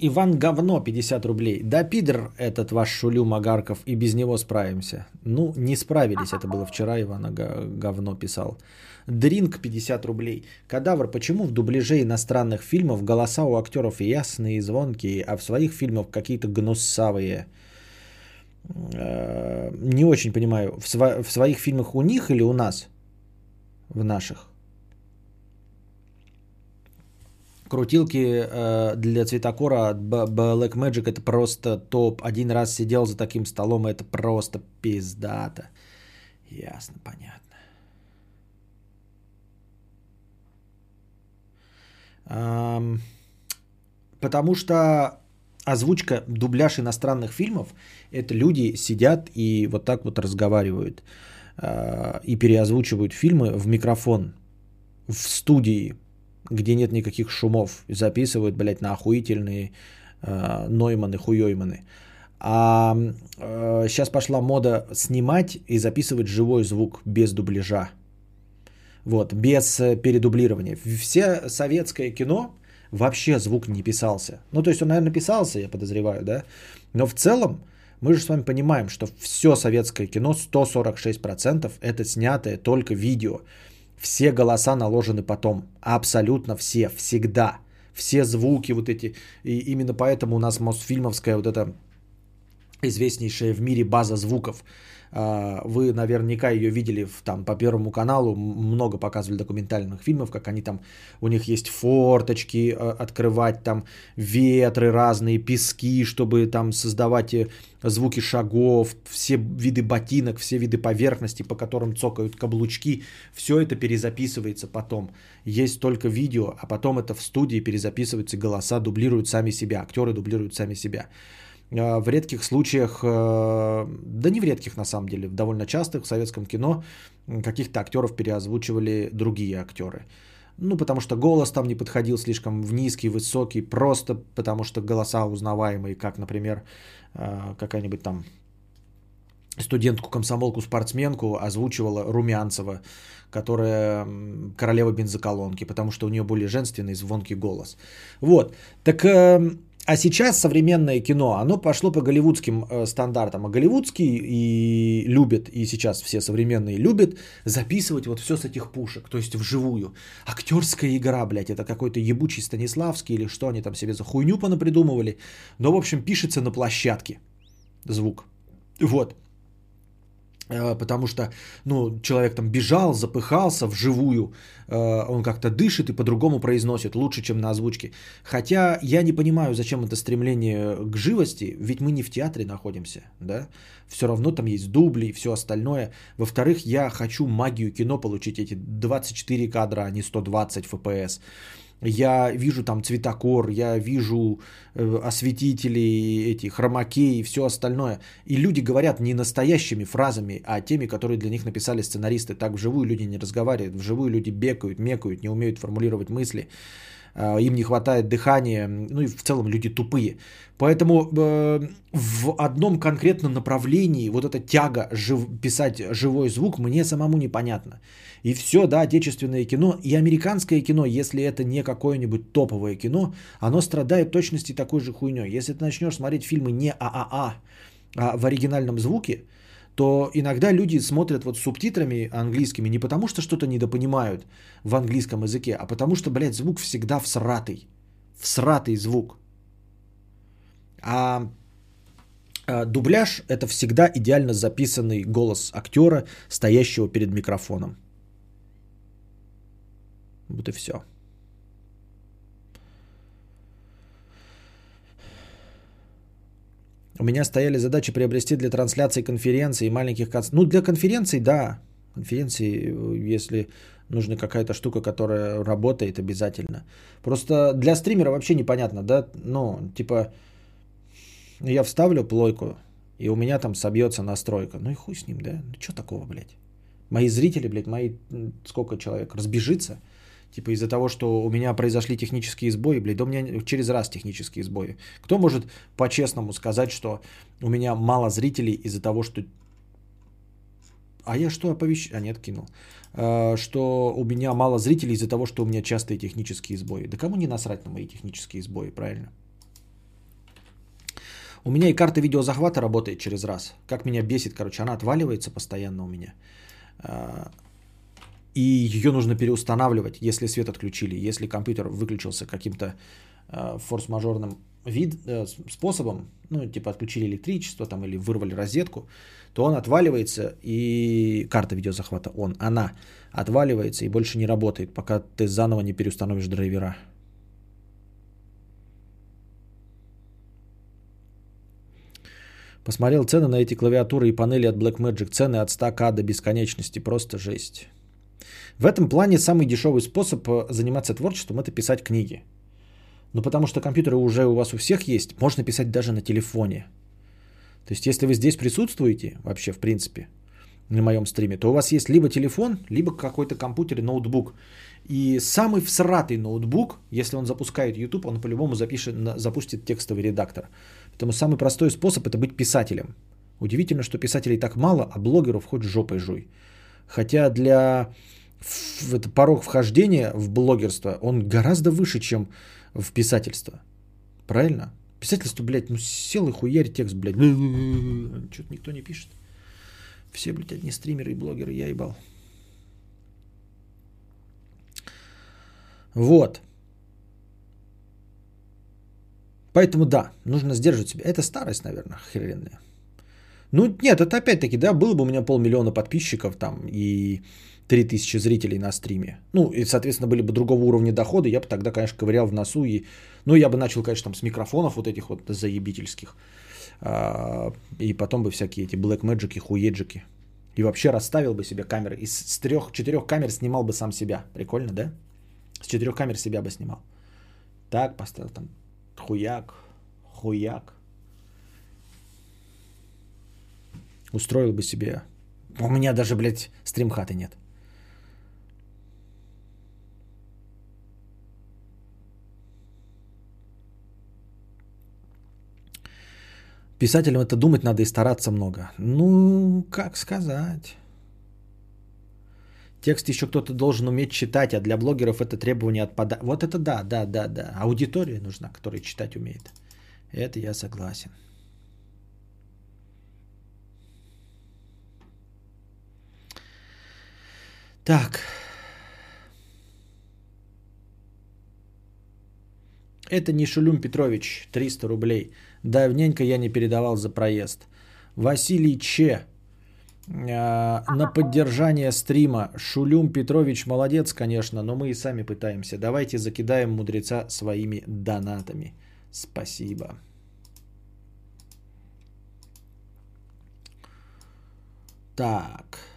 Иван Говно 50 рублей. Да пидор этот ваш Шулю Магарков, и без него справимся. Ну, не справились, это было вчера, Иван Говно писал. Дринк 50 рублей. Кадавр, почему в дубляже иностранных фильмов голоса у актеров ясные и звонкие, а в своих фильмах какие-то гнусавые? Э, не очень понимаю, в, сво- в своих фильмах у них или у нас? В наших. Крутилки э, для цветокора от Black Magic это просто топ. Один раз сидел за таким столом, это просто пиздата. Ясно, понятно. Потому что озвучка, дубляж иностранных фильмов, это люди сидят и вот так вот разговаривают. И переозвучивают фильмы в микрофон в студии, где нет никаких шумов, и записывают, блядь, на охуительные э, Нойманы, хуёйманы. А э, сейчас пошла мода снимать и записывать живой звук без дубляжа. Вот, без э, передублирования. Все советское кино вообще звук не писался. Ну, то есть он, наверное, писался, я подозреваю, да. Но в целом мы же с вами понимаем, что все советское кино, 146% это снятое только видео. Все голоса наложены потом. Абсолютно все, всегда. Все звуки вот эти. И именно поэтому у нас Мосфильмовская вот эта известнейшая в мире база звуков. А, вы наверняка ее видели в, там, по Первому каналу, много показывали документальных фильмов, как они там, у них есть форточки а, открывать, там ветры разные, пески, чтобы там создавать э, звуки шагов, все виды ботинок, все виды поверхности, по которым цокают каблучки, все это перезаписывается потом. Есть только видео, а потом это в студии перезаписываются голоса, дублируют сами себя, актеры дублируют сами себя. А, в редких случаях, э, да не в редких на самом деле, в довольно частых в советском кино каких-то актеров переозвучивали другие актеры. Ну, потому что голос там не подходил слишком в низкий, высокий, просто потому что голоса узнаваемые, как, например, э, какая-нибудь там студентку-комсомолку, спортсменку озвучивала Румянцева, которая королева бензоколонки, потому что у нее более женственный, звонкий голос. Вот, так эм, а сейчас современное кино, оно пошло по голливудским э, стандартам. А голливудские и любят, и сейчас все современные любят записывать вот все с этих пушек, то есть вживую. Актерская игра, блядь, это какой-то ебучий Станиславский или что они там себе за хуйню понапридумывали. Но, в общем, пишется на площадке звук. Вот. Э, потому что, ну, человек там бежал, запыхался вживую, он как-то дышит и по-другому произносит, лучше, чем на озвучке. Хотя я не понимаю, зачем это стремление к живости, ведь мы не в театре находимся, да, все равно там есть дубли и все остальное. Во-вторых, я хочу магию кино получить, эти 24 кадра, а не 120 FPS я вижу там цветокор, я вижу э, осветители, эти хромакеи и все остальное. И люди говорят не настоящими фразами, а теми, которые для них написали сценаристы. Так вживую люди не разговаривают, вживую люди бекают, мекают, не умеют формулировать мысли. Э, им не хватает дыхания, ну и в целом люди тупые. Поэтому э, в одном конкретном направлении вот эта тяга жив, писать живой звук мне самому непонятно. И все, да, отечественное кино и американское кино, если это не какое-нибудь топовое кино, оно страдает точности такой же хуйней. Если ты начнешь смотреть фильмы не ААА, а в оригинальном звуке, то иногда люди смотрят вот с субтитрами английскими не потому, что что-то недопонимают в английском языке, а потому что, блядь, звук всегда всратый. Всратый звук. А, а дубляж – это всегда идеально записанный голос актера, стоящего перед микрофоном. Вот и все. У меня стояли задачи приобрести для трансляции конференций маленьких концертов. Ну, для конференций, да. Конференции, если нужна какая-то штука, которая работает обязательно. Просто для стримера вообще непонятно, да? Ну, типа, я вставлю плойку, и у меня там собьется настройка. Ну и хуй с ним, да? Ну, что такого, блядь? Мои зрители, блядь, мои сколько человек разбежится – Типа из-за того, что у меня произошли технические сбои, блядь, да у меня через раз технические сбои. Кто может по-честному сказать, что у меня мало зрителей из-за того, что... А я что оповещ... А нет, кинул. А, что у меня мало зрителей из-за того, что у меня частые технические сбои. Да кому не насрать на мои технические сбои, правильно? У меня и карта видеозахвата работает через раз. Как меня бесит, короче, она отваливается постоянно у меня. И ее нужно переустанавливать, если свет отключили, если компьютер выключился каким-то э, форс-мажорным вид, э, способом, ну, типа отключили электричество там или вырвали розетку, то он отваливается, и карта видеозахвата, он, она отваливается и больше не работает, пока ты заново не переустановишь драйвера. Посмотрел цены на эти клавиатуры и панели от Blackmagic. Цены от 100к до бесконечности. Просто жесть. В этом плане самый дешевый способ э, заниматься творчеством – это писать книги. Ну, потому что компьютеры уже у вас у всех есть, можно писать даже на телефоне. То есть, если вы здесь присутствуете, вообще, в принципе, на моем стриме, то у вас есть либо телефон, либо какой-то компьютер, ноутбук. И самый всратый ноутбук, если он запускает YouTube, он по-любому запишет, запустит текстовый редактор. Поэтому самый простой способ это быть писателем. Удивительно, что писателей так мало, а блогеров хоть жопой жуй. Хотя для это порог вхождения в блогерство, он гораздо выше, чем в писательство. Правильно? Писательство, блядь, ну сел и хуярь текст, блядь. (laughs) Что-то никто не пишет. Все, блядь, одни стримеры и блогеры, я ебал. Вот. Поэтому да, нужно сдерживать себя. Это старость, наверное, херенная. Ну, нет, это опять-таки, да, было бы у меня полмиллиона подписчиков там и 3000 зрителей на стриме. Ну, и, соответственно, были бы другого уровня дохода, я бы тогда, конечно, ковырял в носу и... Ну, я бы начал, конечно, там с микрофонов вот этих вот заебительских. А, и потом бы всякие эти black magic, хуеджики. И вообще расставил бы себе камеры. Из с трех-четырех камер снимал бы сам себя. Прикольно, да? С четырех камер себя бы снимал. Так, поставил там хуяк, хуяк. Устроил бы себе. У меня даже, блядь, стримхаты нет. Писателям это думать надо и стараться много. Ну, как сказать. Текст еще кто-то должен уметь читать, а для блогеров это требование отпадает. Вот это да, да, да, да. Аудитория нужна, которая читать умеет. Это я согласен. Так. Это не Шулюм Петрович, 300 рублей. Давненько я не передавал за проезд. Василий Че, а, на поддержание стрима. Шулюм Петрович молодец, конечно, но мы и сами пытаемся. Давайте закидаем мудреца своими донатами. Спасибо. Так.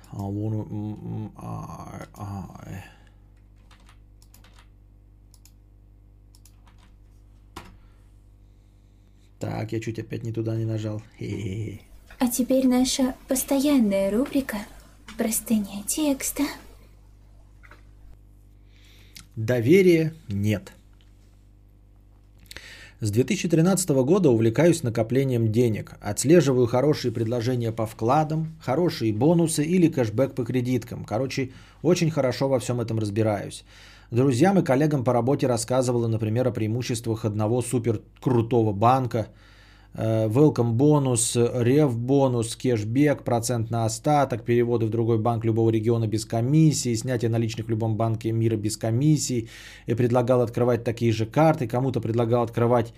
Так, я чуть опять не туда не нажал. Хе-хе-хе. А теперь наша постоянная рубрика «Простыня текста». Доверия нет. С 2013 года увлекаюсь накоплением денег. Отслеживаю хорошие предложения по вкладам, хорошие бонусы или кэшбэк по кредиткам. Короче, очень хорошо во всем этом разбираюсь. Друзьям и коллегам по работе рассказывала, например, о преимуществах одного супер крутого банка – welcome бонус, рев бонус, кэшбэк, процент на остаток, переводы в другой банк любого региона без комиссии, снятие наличных в любом банке мира без комиссии. И предлагал открывать такие же карты, кому-то предлагал открывать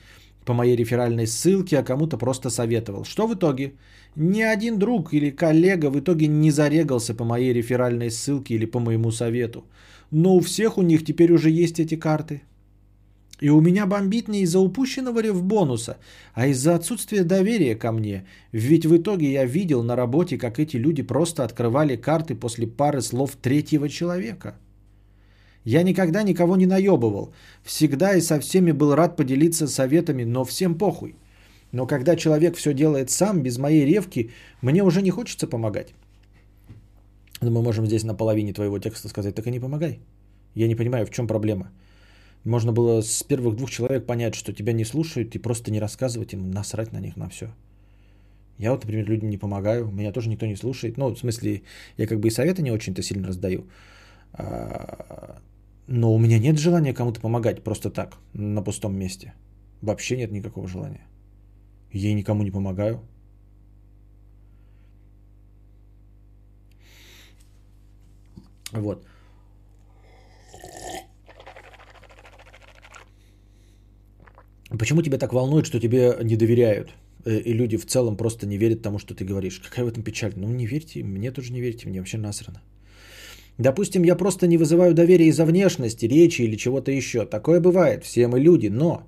по моей реферальной ссылке, а кому-то просто советовал. Что в итоге? Ни один друг или коллега в итоге не зарегался по моей реферальной ссылке или по моему совету. Но у всех у них теперь уже есть эти карты. И у меня бомбит не из-за упущенного бонуса, а из-за отсутствия доверия ко мне. Ведь в итоге я видел на работе, как эти люди просто открывали карты после пары слов третьего человека. Я никогда никого не наебывал. Всегда и со всеми был рад поделиться советами, но всем похуй. Но когда человек все делает сам, без моей ревки, мне уже не хочется помогать. Но мы можем здесь на половине твоего текста сказать, так и не помогай. Я не понимаю, в чем проблема. Можно было с первых двух человек понять, что тебя не слушают, и просто не рассказывать им, насрать на них на все. Я вот, например, людям не помогаю, меня тоже никто не слушает. Ну, в смысле, я как бы и советы не очень-то сильно раздаю. А, но у меня нет желания кому-то помогать просто так, на пустом месте. Вообще нет никакого желания. Я никому не помогаю. Вот. Почему тебя так волнует, что тебе не доверяют? Э, и люди в целом просто не верят тому, что ты говоришь. Какая в этом печаль? Ну не верьте, мне тоже не верьте, мне вообще насрано. Допустим, я просто не вызываю доверия из-за внешности, речи или чего-то еще. Такое бывает, все мы люди, но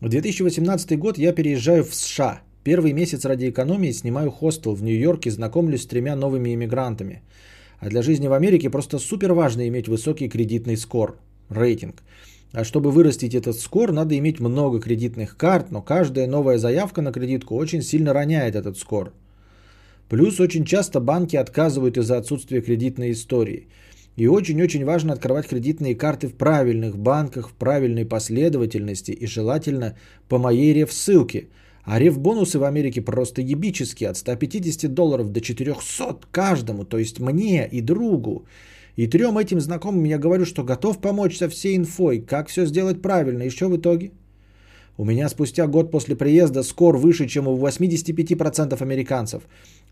в 2018 год я переезжаю в США. Первый месяц ради экономии снимаю хостел в Нью-Йорке, знакомлюсь с тремя новыми иммигрантами. А для жизни в Америке просто супер важно иметь высокий кредитный скор, рейтинг. А чтобы вырастить этот скор, надо иметь много кредитных карт, но каждая новая заявка на кредитку очень сильно роняет этот скор. Плюс очень часто банки отказывают из-за отсутствия кредитной истории. И очень-очень важно открывать кредитные карты в правильных банках, в правильной последовательности и желательно по моей реф-ссылке. А реф-бонусы в Америке просто ебические, от 150 долларов до 400 каждому, то есть мне и другу. И трем этим знакомым я говорю, что готов помочь со всей инфой, как все сделать правильно. И что в итоге? У меня спустя год после приезда скор выше, чем у 85% американцев.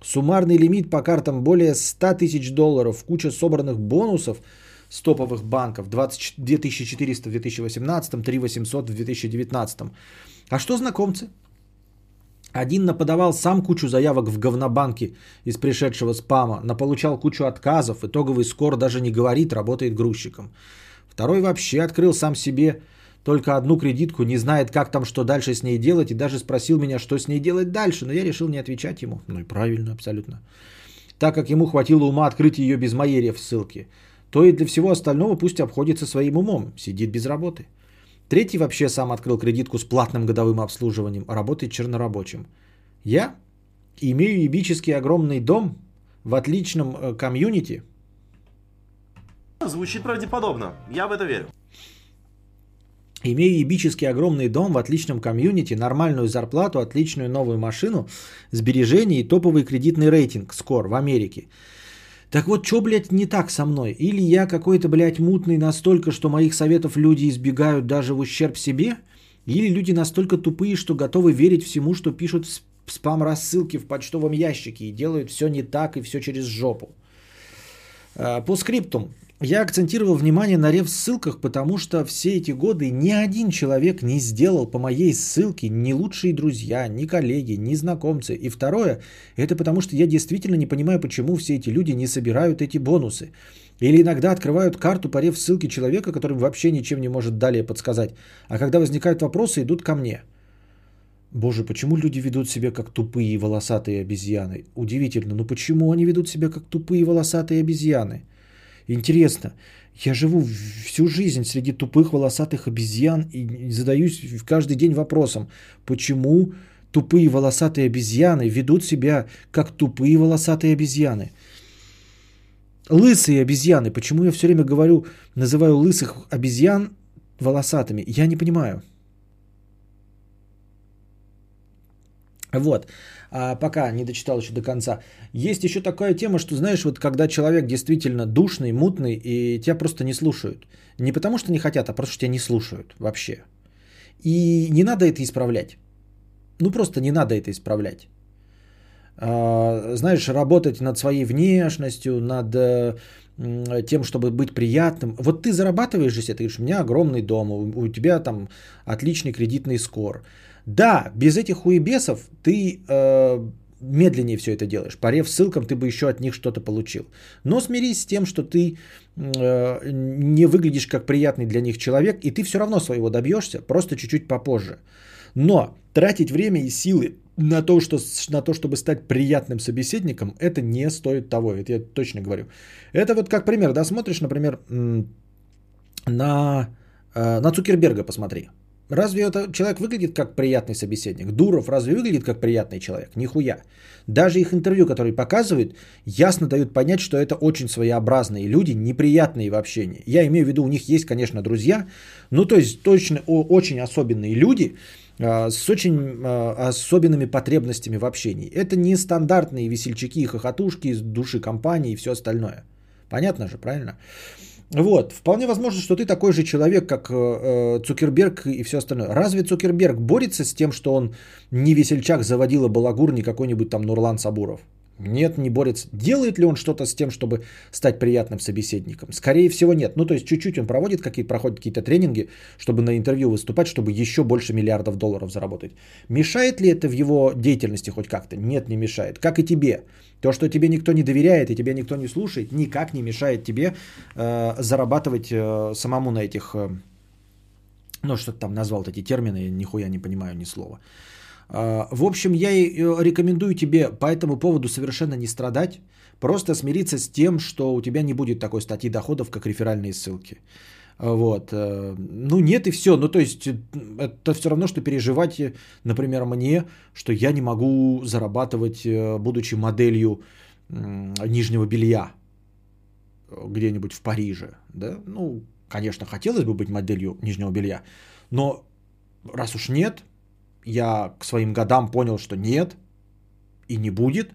Суммарный лимит по картам более 100 тысяч долларов, куча собранных бонусов с топовых банков 2400 в 2018, 3800 в 2019. А что знакомцы? Один наподавал сам кучу заявок в говнобанке из пришедшего спама, наполучал кучу отказов, итоговый скор даже не говорит, работает грузчиком. Второй вообще открыл сам себе только одну кредитку, не знает, как там, что дальше с ней делать, и даже спросил меня, что с ней делать дальше, но я решил не отвечать ему. Ну и правильно, абсолютно. Так как ему хватило ума открыть ее без моей реф-ссылки, то и для всего остального пусть обходится своим умом, сидит без работы. Третий вообще сам открыл кредитку с платным годовым обслуживанием, а работает чернорабочим. Я имею ебический огромный дом в отличном э, комьюнити. Звучит правдеподобно. Я в это верю. Имею ебический огромный дом в отличном комьюнити, нормальную зарплату, отличную новую машину, сбережения и топовый кредитный рейтинг, скор в Америке. Так вот, что, блядь, не так со мной? Или я какой-то, блядь, мутный настолько, что моих советов люди избегают даже в ущерб себе? Или люди настолько тупые, что готовы верить всему, что пишут в спам-рассылки в почтовом ящике и делают все не так и все через жопу? А, по скриптум. Я акцентировал внимание на рев-ссылках, потому что все эти годы ни один человек не сделал по моей ссылке ни лучшие друзья, ни коллеги, ни знакомцы. И второе, это потому что я действительно не понимаю, почему все эти люди не собирают эти бонусы. Или иногда открывают карту по рев-ссылке человека, который вообще ничем не может далее подсказать. А когда возникают вопросы, идут ко мне. Боже, почему люди ведут себя как тупые волосатые обезьяны? Удивительно, но почему они ведут себя как тупые волосатые обезьяны? Интересно, я живу всю жизнь среди тупых волосатых обезьян и задаюсь каждый день вопросом, почему тупые волосатые обезьяны ведут себя как тупые волосатые обезьяны. Лысые обезьяны, почему я все время говорю, называю лысых обезьян волосатыми, я не понимаю. Вот а пока не дочитал еще до конца. Есть еще такая тема, что знаешь, вот когда человек действительно душный, мутный, и тебя просто не слушают. Не потому что не хотят, а просто что тебя не слушают вообще. И не надо это исправлять. Ну просто не надо это исправлять. А, знаешь, работать над своей внешностью, над э, тем, чтобы быть приятным. Вот ты зарабатываешь здесь, ты говоришь, у меня огромный дом, у тебя там отличный кредитный скор. Да, без этих хуебесов ты э, медленнее все это делаешь. По ссылкам ты бы еще от них что-то получил. Но смирись с тем, что ты э, не выглядишь как приятный для них человек, и ты все равно своего добьешься, просто чуть-чуть попозже. Но тратить время и силы на то, что, на то, чтобы стать приятным собеседником, это не стоит того. Это я точно говорю. Это вот как пример, да, смотришь, например, на, э, на Цукерберга посмотри. Разве это человек выглядит как приятный собеседник? Дуров разве выглядит как приятный человек? Нихуя. Даже их интервью, которые показывают, ясно дают понять, что это очень своеобразные люди, неприятные в общении. Я имею в виду, у них есть, конечно, друзья, ну то есть точно очень особенные люди, а, с очень а, особенными потребностями в общении. Это не стандартные весельчаки и хохотушки из души компании и все остальное. Понятно же, правильно? Вот, вполне возможно, что ты такой же человек, как э, э, Цукерберг и все остальное. Разве Цукерберг борется с тем, что он не весельчак заводила балагур, не какой-нибудь там Нурлан Сабуров? Нет, не борется. Делает ли он что-то с тем, чтобы стать приятным собеседником? Скорее всего, нет. Ну, то есть, чуть-чуть он проводит какие-то, проходит какие-то тренинги, чтобы на интервью выступать, чтобы еще больше миллиардов долларов заработать. Мешает ли это в его деятельности хоть как-то? Нет, не мешает. Как и тебе. То, что тебе никто не доверяет и тебя никто не слушает, никак не мешает тебе э, зарабатывать э, самому на этих, э, ну, что ты там назвал эти термины, нихуя не понимаю ни слова. Э, в общем, я э, рекомендую тебе по этому поводу совершенно не страдать, просто смириться с тем, что у тебя не будет такой статьи доходов, как реферальные ссылки. Вот. э, Ну, нет и все. Ну, то есть, э, это все равно, что переживать, например, мне, что я не могу зарабатывать, будучи моделью нижнего белья где-нибудь в Париже. Да? Ну, конечно, хотелось бы быть моделью нижнего белья, но раз уж нет, я к своим годам понял, что нет и не будет,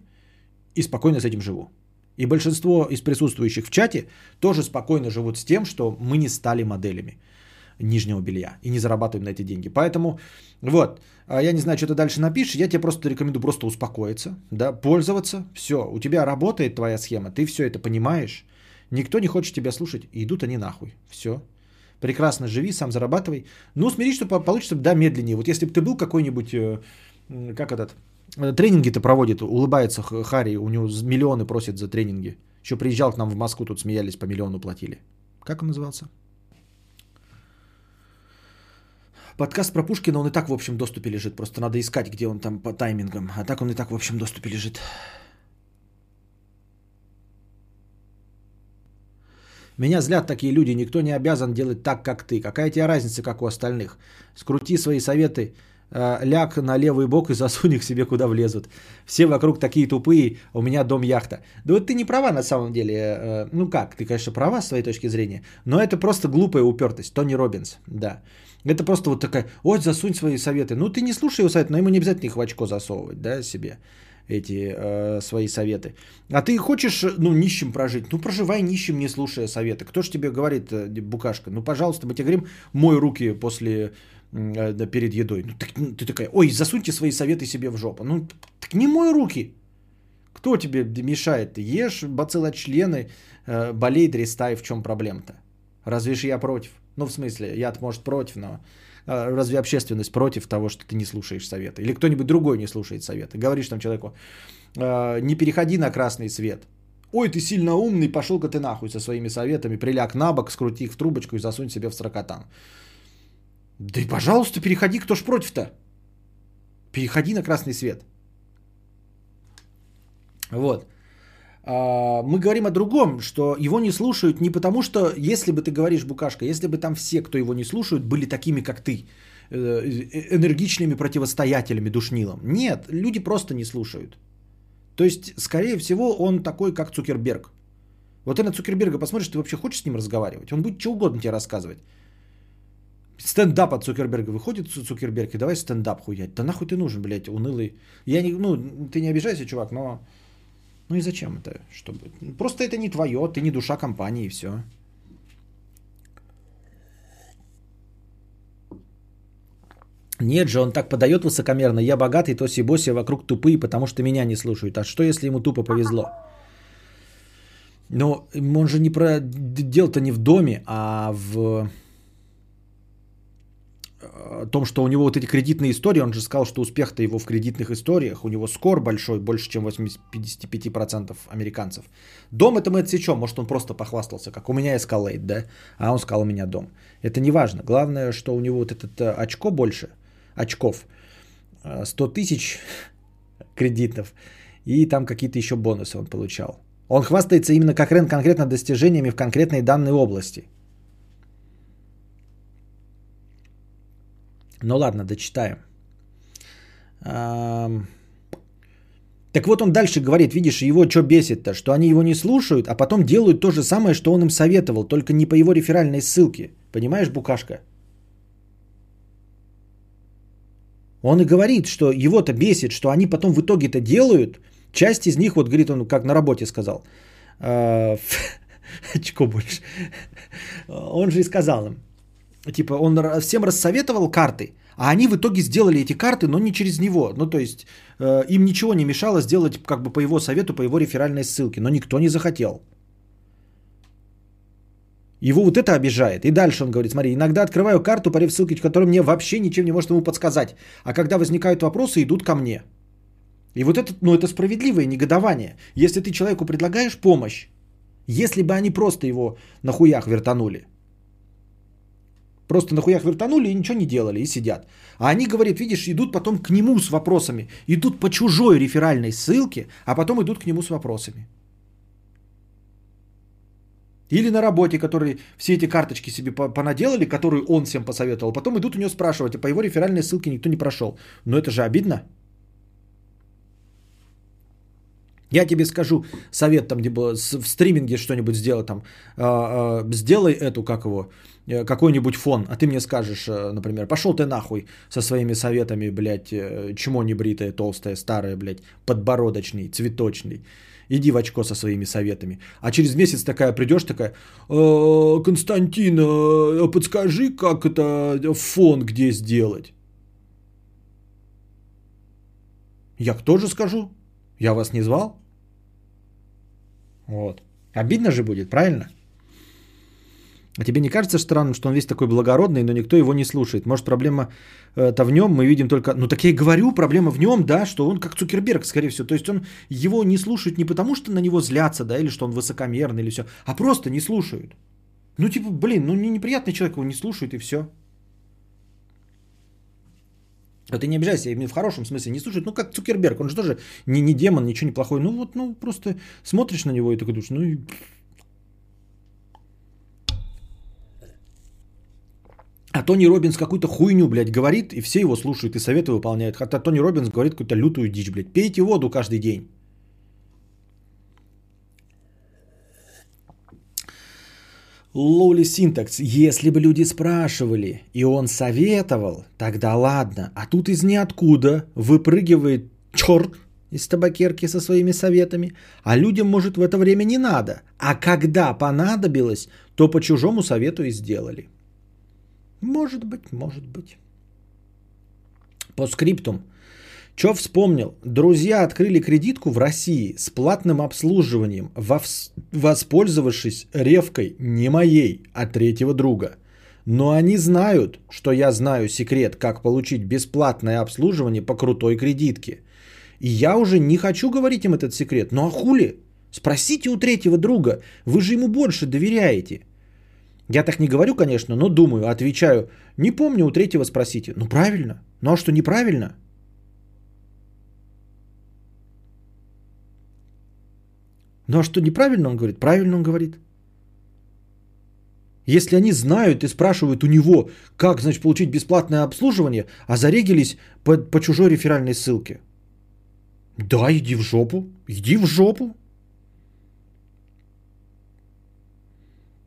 и спокойно с этим живу. И большинство из присутствующих в чате тоже спокойно живут с тем, что мы не стали моделями нижнего белья и не зарабатываем на эти деньги. Поэтому вот, а я не знаю, что ты дальше напишешь, я тебе просто рекомендую просто успокоиться, да, пользоваться, все, у тебя работает твоя схема, ты все это понимаешь, никто не хочет тебя слушать, идут они нахуй, все. Прекрасно живи, сам зарабатывай. Ну, смирись, что по- получится, да, медленнее. Вот если бы ты был какой-нибудь, э, как этот, э, тренинги-то проводит, улыбается Х- Харри, у него миллионы просит за тренинги. Еще приезжал к нам в Москву, тут смеялись, по миллиону платили. Как он назывался? Подкаст про Пушкина, он и так в общем доступе лежит. Просто надо искать, где он там по таймингам. А так он и так в общем доступе лежит. Меня злят такие люди, никто не обязан делать так, как ты. Какая тебе разница, как у остальных? Скрути свои советы, э, ляг на левый бок и (laughs) засунь их себе куда влезут. Все вокруг такие тупые, у меня дом яхта. Да вот ты не права на самом деле. э, Ну как, ты, конечно, права с своей точки зрения, но это просто глупая упертость. Тони Робинс, да. Это просто вот такая, ой, засунь свои советы. Ну ты не слушай его совет, но ему не обязательно их в очко засовывать, да, себе эти э, свои советы. А ты хочешь, ну, нищим прожить? Ну, проживай нищим, не слушая советы. Кто ж тебе говорит, э, букашка? Ну, пожалуйста, мы тебе говорим, мой руки после, э, перед едой. Ну, так, ну, ты такая, ой, засуньте свои советы себе в жопу. Ну, так не мой руки. Кто тебе мешает? Ты ешь бациллочлены, э, болей, дрестай, в чем проблема-то? Разве ж я против? Ну, в смысле, я может, против, но разве общественность против того, что ты не слушаешь советы? Или кто-нибудь другой не слушает советы? Говоришь там человеку, «А, не переходи на красный свет. Ой, ты сильно умный, пошел-ка ты нахуй со своими советами, приляг на бок, скрути их в трубочку и засунь себе в сракотан. Да и пожалуйста, переходи, кто ж против-то? Переходи на красный свет. Вот. А, Мы говорим о другом, что его не слушают не потому, что, если бы ты говоришь, Букашка, если бы там все, кто его не слушают, были такими, как ты, э, э, энергичными противостоятелями душнилам. Нет, люди просто не слушают. То есть, скорее всего, он такой, как Цукерберг. Вот ты на Цукерберга посмотришь, ты вообще хочешь с ним разговаривать? Он будет что угодно тебе рассказывать. Стендап от Цукерберга выходит Цу- Цукерберг и давай стендап хуять. Да нахуй ты нужен, блядь, унылый. Я не, ну, ты не обижайся, чувак, но ну и зачем это? Чтобы... Просто это не твое, ты не душа компании, и все. Нет же, он так подает высокомерно. Я богатый, тоси-боси, а вокруг тупые, потому что меня не слушают. А что, если ему тупо повезло? Но он же не про... Дело-то не в доме, а в э, том, что у него вот эти кредитные истории, он же сказал, что успех-то его в кредитных историях, у него скор большой, больше, чем 80, 55% американцев. Дом это мы отсечем, может он просто похвастался, как у меня Escalade, да, а он сказал, у меня дом. Это не важно, главное, что у него вот этот э, очко больше, очков, э, 100 тысяч (laughs) кредитов, и там какие-то еще бонусы он получал. Он хвастается именно как Рен конкретно достижениями в конкретной данной области. Ну ладно, дочитаем. Так вот он дальше говорит, видишь, его что бесит-то, что они его не слушают, а потом делают то же самое, что он им советовал, только не по его реферальной ссылке. Понимаешь, Букашка? Он и говорит, что его-то бесит, что они потом в итоге-то делают. Часть из них, вот говорит он, как на работе сказал, а, (laughs) очко больше. Он же и сказал им, типа он всем рассоветовал карты, а они в итоге сделали эти карты, но не через него. Ну, то есть э, им ничего не мешало сделать как бы по его совету, по его реферальной ссылке, но никто не захотел. Его вот это обижает. И дальше он говорит, смотри, иногда открываю карту по ссылке, которая мне вообще ничем не может ему подсказать. А когда возникают вопросы, идут ко мне. И вот это, ну, это справедливое негодование. Если ты человеку предлагаешь помощь, если бы они просто его на хуях вертанули, Просто на хуях вертанули и ничего не делали, и сидят. А они, говорят, видишь, идут потом к нему с вопросами. Идут по чужой реферальной ссылке, а потом идут к нему с вопросами. Или на работе, которые все эти карточки себе понаделали, которые он всем посоветовал. Потом идут у него спрашивать, а по его реферальной ссылке никто не прошел. Но это же обидно. Я тебе скажу совет там, типа, в стриминге что-нибудь сделай там, э, э, сделай эту, как его, э, какой-нибудь фон, а ты мне скажешь, э, например, пошел ты нахуй со своими советами, блядь, э, чмо небритое, толстое, старое, блядь, подбородочный, цветочный. Иди в очко со своими советами. А через месяц такая придешь, такая, Константин, подскажи, как это фон где сделать? Я тоже скажу. Я вас не звал? Вот. Обидно же будет, правильно? А тебе не кажется странным, что он весь такой благородный, но никто его не слушает? Может, проблема-то в нем, мы видим только... Ну, так я и говорю, проблема в нем, да, что он как Цукерберг, скорее всего. То есть он его не слушает не потому, что на него злятся, да, или что он высокомерный, или все, а просто не слушают. Ну, типа, блин, ну, неприятный человек его не слушает, и все. А ты не обижайся, именно в хорошем смысле не слушает. Ну, как Цукерберг, он же тоже не, не демон, ничего не плохой. Ну, вот, ну, просто смотришь на него и такой думаешь, ну и... А Тони Робинс какую-то хуйню, блядь, говорит, и все его слушают и советы выполняют. Хотя Тони Робинс говорит какую-то лютую дичь, блядь. Пейте воду каждый день. Лоули синтакс. Если бы люди спрашивали, и он советовал, тогда ладно. А тут из ниоткуда выпрыгивает черт из табакерки со своими советами. А людям, может, в это время не надо. А когда понадобилось, то по чужому совету и сделали. Может быть, может быть. По скриптум. Че вспомнил? Друзья открыли кредитку в России с платным обслуживанием, воспользовавшись ревкой не моей, а третьего друга. Но они знают, что я знаю секрет, как получить бесплатное обслуживание по крутой кредитке. И я уже не хочу говорить им этот секрет. Ну а хули? Спросите у третьего друга, вы же ему больше доверяете. Я так не говорю, конечно, но думаю, отвечаю, не помню, у третьего спросите. Ну правильно. Ну а что неправильно? Ну а что неправильно он говорит? Правильно он говорит. Если они знают и спрашивают у него, как, значит, получить бесплатное обслуживание, а зарегились по, по чужой реферальной ссылке. Да, иди в жопу. Иди в жопу.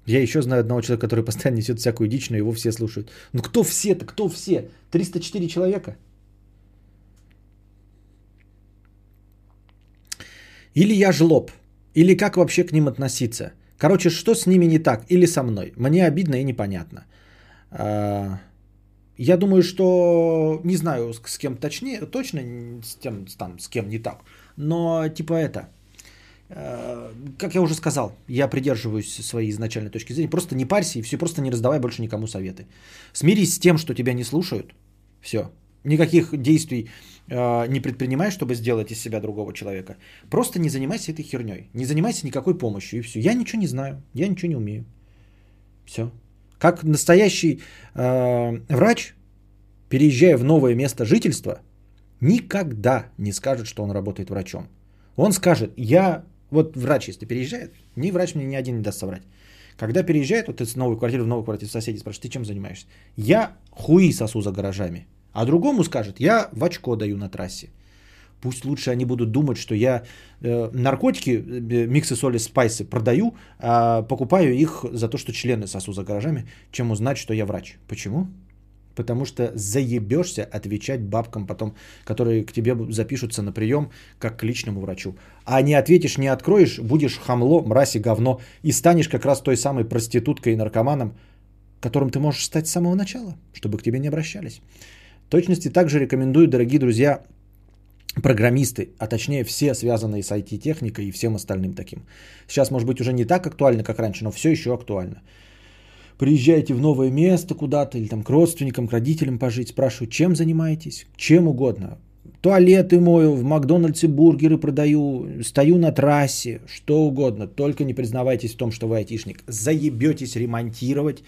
Я еще знаю одного человека, который постоянно несет всякую дичь, но его все слушают. Ну кто все-то? Кто все? 304 человека? Или я жлоб. Или как вообще к ним относиться? Короче, что с ними не так? Или со мной? Мне обидно и непонятно. А, я думаю, что не знаю с кем точнее, точно с тем, там, с кем не так. Но типа это, а, как я уже сказал, я придерживаюсь своей изначальной точки зрения. Просто не парься и все, просто не раздавай больше никому советы. Смирись с тем, что тебя не слушают. Все. Никаких действий э, не предпринимай, чтобы сделать из себя другого человека. Просто не занимайся этой херней. Не занимайся никакой помощью и все. Я ничего не знаю, я ничего не умею. Все. Как настоящий э, врач, переезжая в новое место жительства, никогда не скажет, что он работает врачом. Он скажет, я, вот врач, если переезжает, ни врач мне ни один не даст соврать. Когда переезжает, вот ты с новой квартиры в новую квартиру соседей спрашиваешь, ты чем занимаешься? Я хуи сосу за гаражами. А другому скажет, я в очко даю на трассе. Пусть лучше они будут думать, что я э, наркотики, э, миксы соли, спайсы продаю, а покупаю их за то, что члены сосу за гаражами, чем узнать, что я врач. Почему? Потому что заебешься отвечать бабкам потом, которые к тебе запишутся на прием, как к личному врачу. А не ответишь, не откроешь, будешь хамло, мразь и говно. И станешь как раз той самой проституткой и наркоманом, которым ты можешь стать с самого начала, чтобы к тебе не обращались точности также рекомендую, дорогие друзья, программисты, а точнее все связанные с IT-техникой и всем остальным таким. Сейчас, может быть, уже не так актуально, как раньше, но все еще актуально. Приезжаете в новое место куда-то или там к родственникам, к родителям пожить, спрашивают, чем занимаетесь, чем угодно. Туалеты мою, в Макдональдсе бургеры продаю, стою на трассе, что угодно. Только не признавайтесь в том, что вы айтишник. Заебетесь ремонтировать,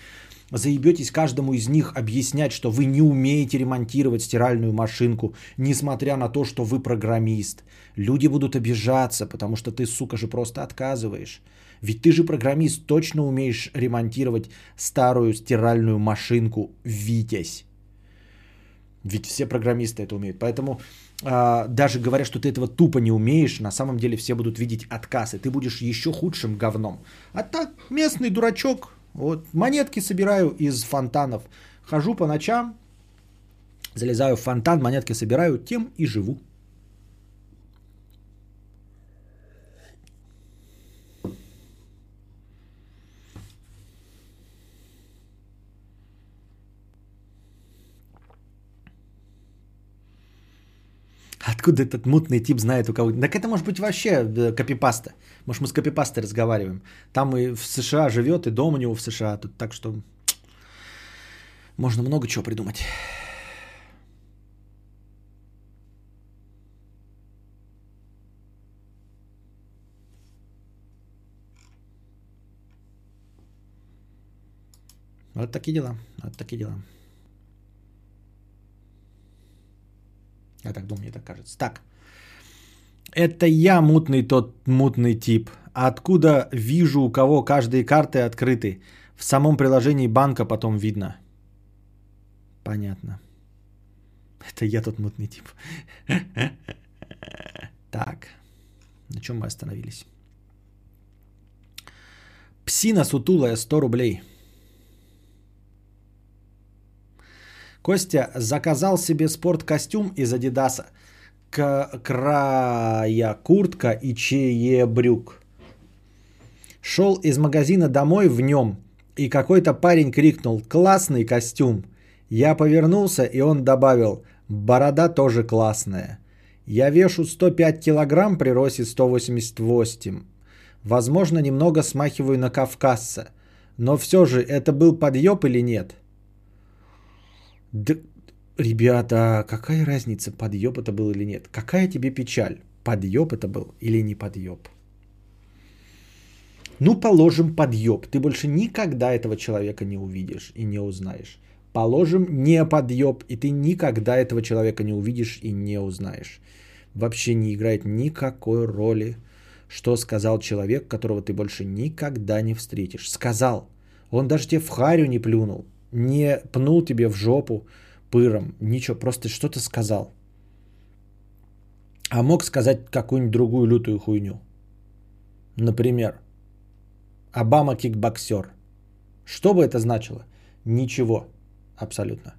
заебетесь каждому из них объяснять, что вы не умеете ремонтировать стиральную машинку, несмотря на то, что вы программист. Люди будут обижаться, потому что ты, сука, же просто отказываешь. Ведь ты же программист, точно умеешь ремонтировать старую стиральную машинку «Витязь». Ведь все программисты это умеют. Поэтому э, даже говоря, что ты этого тупо не умеешь, на самом деле все будут видеть отказ, и ты будешь еще худшим говном. А так, местный дурачок, вот, монетки собираю из фонтанов. Хожу по ночам, залезаю в фонтан, монетки собираю, тем и живу. Откуда этот мутный тип знает у кого? Так это может быть вообще копипаста. Может мы с копипастой разговариваем. Там и в США живет, и дом у него в США. Тут, так что можно много чего придумать. Вот такие дела. Вот такие дела. Я так думаю, мне так кажется. Так. Это я мутный тот мутный тип. Откуда вижу, у кого каждые карты открыты? В самом приложении банка потом видно. Понятно. Это я тот мутный тип. (laughs) Так. На чем мы остановились? Псина сутулая 100 рублей. Костя заказал себе спорткостюм из Адидаса. К- края куртка и чее брюк. Шел из магазина домой в нем, и какой-то парень крикнул «Классный костюм!». Я повернулся, и он добавил «Борода тоже классная». Я вешу 105 килограмм при росе 188. Возможно, немного смахиваю на кавказца. Но все же, это был подъеб или нет? Да, ребята, какая разница, подъеб это был или нет? Какая тебе печаль? Подъеб это был или не подъеб? Ну, положим, подъеб. Ты больше никогда этого человека не увидишь и не узнаешь. Положим, не подъеб, и ты никогда этого человека не увидишь и не узнаешь. Вообще не играет никакой роли, что сказал человек, которого ты больше никогда не встретишь. Сказал. Он даже тебе в харю не плюнул не пнул тебе в жопу пыром, ничего, просто что-то сказал. А мог сказать какую-нибудь другую лютую хуйню. Например, Обама кикбоксер. Что бы это значило? Ничего. Абсолютно.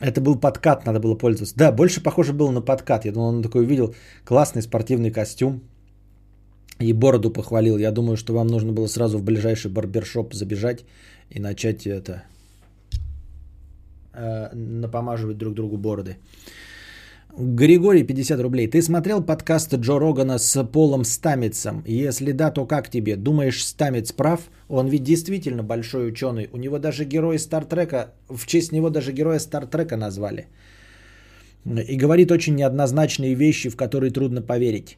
Это был подкат, надо было пользоваться. Да, больше похоже было на подкат. Я думал, он такой увидел классный спортивный костюм, и бороду похвалил. Я думаю, что вам нужно было сразу в ближайший барбершоп забежать и начать это э, напомаживать друг другу бороды. Григорий, 50 рублей. Ты смотрел подкаст Джо Рогана с Полом Стамицем? Если да, то как тебе? Думаешь, Стамец прав? Он ведь действительно большой ученый. У него даже герои Стартрека, в честь него даже героя Стартрека назвали. И говорит очень неоднозначные вещи, в которые трудно поверить.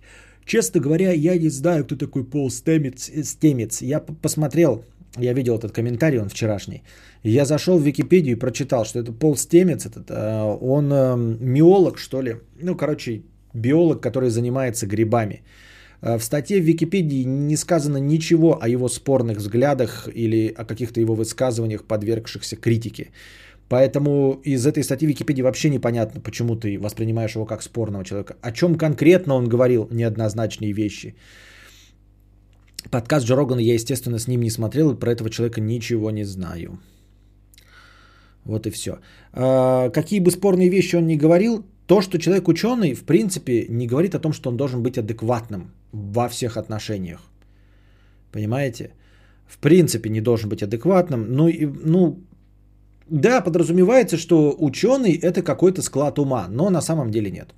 Честно говоря, я не знаю, кто такой Пол Стемец. Э, Стемец. Я посмотрел, я видел этот комментарий, он вчерашний. Я зашел в Википедию и прочитал, что это Пол Стемец, этот, э, он эм, миолог, что ли. Ну, короче, биолог, который занимается грибами. Э, в статье в Википедии не сказано ничего о его спорных взглядах или о каких-то его высказываниях, подвергшихся критике. Поэтому из этой статьи Википедии вообще непонятно, почему ты воспринимаешь его как спорного человека. О чем конкретно он говорил неоднозначные вещи. Подкаст Джо Рогана я, естественно, с ним не смотрел, и про этого человека ничего не знаю. Вот и все. А, какие бы спорные вещи он ни говорил, то, что человек ученый, в принципе, не говорит о том, что он должен быть адекватным во всех отношениях. Понимаете? В принципе, не должен быть адекватным. Ну, и, ну да, подразумевается, что ученый это какой-то склад ума, но на самом деле нет.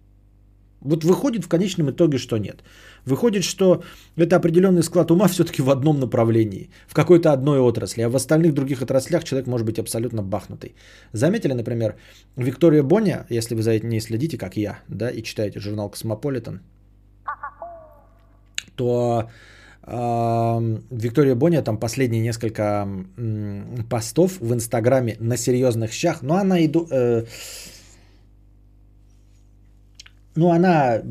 Вот выходит в конечном итоге, что нет. Выходит, что это определенный склад ума (laughs) все-таки в одном направлении, в какой-то одной отрасли, а в остальных других отраслях человек может быть абсолютно бахнутый. Заметили, например, Виктория Боня, если вы за ней следите, как я, да, и читаете журнал «Космополитен», то Виктория Боня там последние несколько постов в Инстаграме на серьезных щах, но она иду... Э, ну, она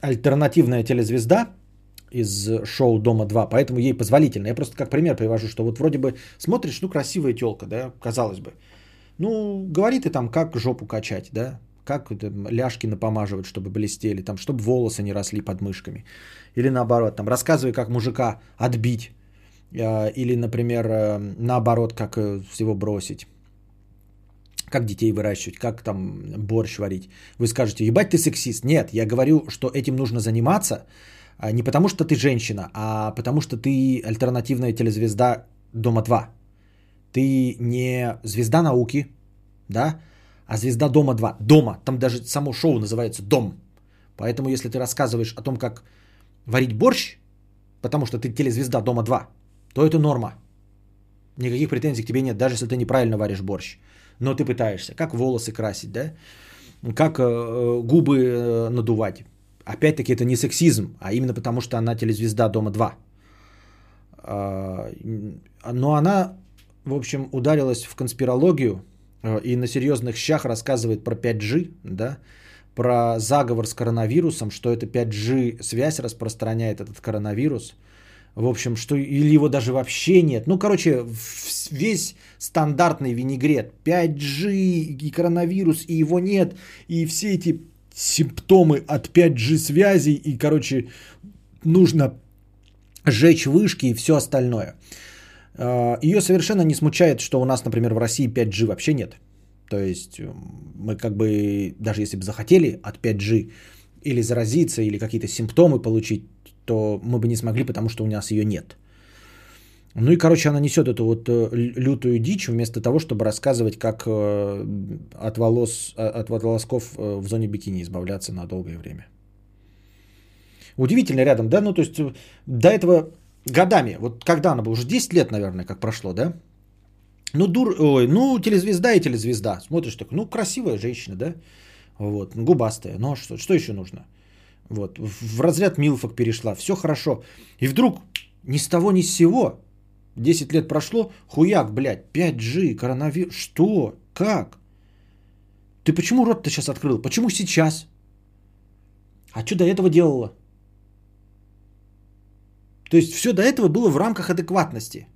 альтернативная телезвезда из шоу «Дома-2», поэтому ей позволительно. Я просто как пример привожу, что вот вроде бы смотришь, ну, красивая телка, да, казалось бы. Ну, говори ты там, как жопу качать, да, как это, ляжки напомаживать, чтобы блестели, там, чтобы волосы не росли под мышками. Или наоборот, там, рассказывай, как мужика отбить. Э, или, например, э, наоборот, как э, всего бросить. Как детей выращивать, как там борщ варить. Вы скажете, ебать ты сексист. Нет, я говорю, что этим нужно заниматься. а Не потому, что ты женщина, а потому, что ты альтернативная телезвезда Дома-2. Ты не звезда науки, да, а звезда Дома 2. Дома. Там даже само шоу называется Дом. Поэтому, если ты рассказываешь о том, как варить борщ, потому что ты телезвезда Дома 2, то это норма. Никаких претензий к тебе нет, даже если ты неправильно варишь борщ. Но ты пытаешься. Как волосы красить, да? Как э, губы э, надувать. Опять-таки это не сексизм, а именно потому, что она телезвезда Дома 2. Э, но она, в общем, ударилась в конспирологию э, и на серьезных щах рассказывает про 5G, да, про заговор с коронавирусом, что это 5G связь распространяет этот коронавирус. В общем, что или его даже вообще нет. Ну, короче, весь стандартный винегрет. 5G и коронавирус, и его нет. И все эти симптомы от 5G связей. И, короче, нужно сжечь вышки и все остальное. Ее совершенно не смущает, что у нас, например, в России 5G вообще нет. То есть мы как бы, даже если бы захотели от 5G или заразиться, или какие-то симптомы получить, то мы бы не смогли, потому что у нас ее нет. Ну и, короче, она несет эту вот э, лю- лютую дичь, вместо того, чтобы рассказывать, как э, от, волос, э, от волосков в зоне бикини избавляться на долгое время. Удивительно рядом, да? Ну, то есть до этого годами, вот когда она была, уже 10 лет, наверное, как прошло, да? Ну, дур, ой, ну, телезвезда и телезвезда. Смотришь так, ну, красивая женщина, да? Вот, губастая. Ну, а что, что еще нужно? Вот, в разряд милфок перешла, все хорошо. И вдруг ни с того, ни с сего, 10 лет прошло, хуяк, блядь, 5G, коронавирус, что? Как? Ты почему рот-то сейчас открыл? Почему сейчас? А что до этого делала? То есть все до этого было в рамках адекватности.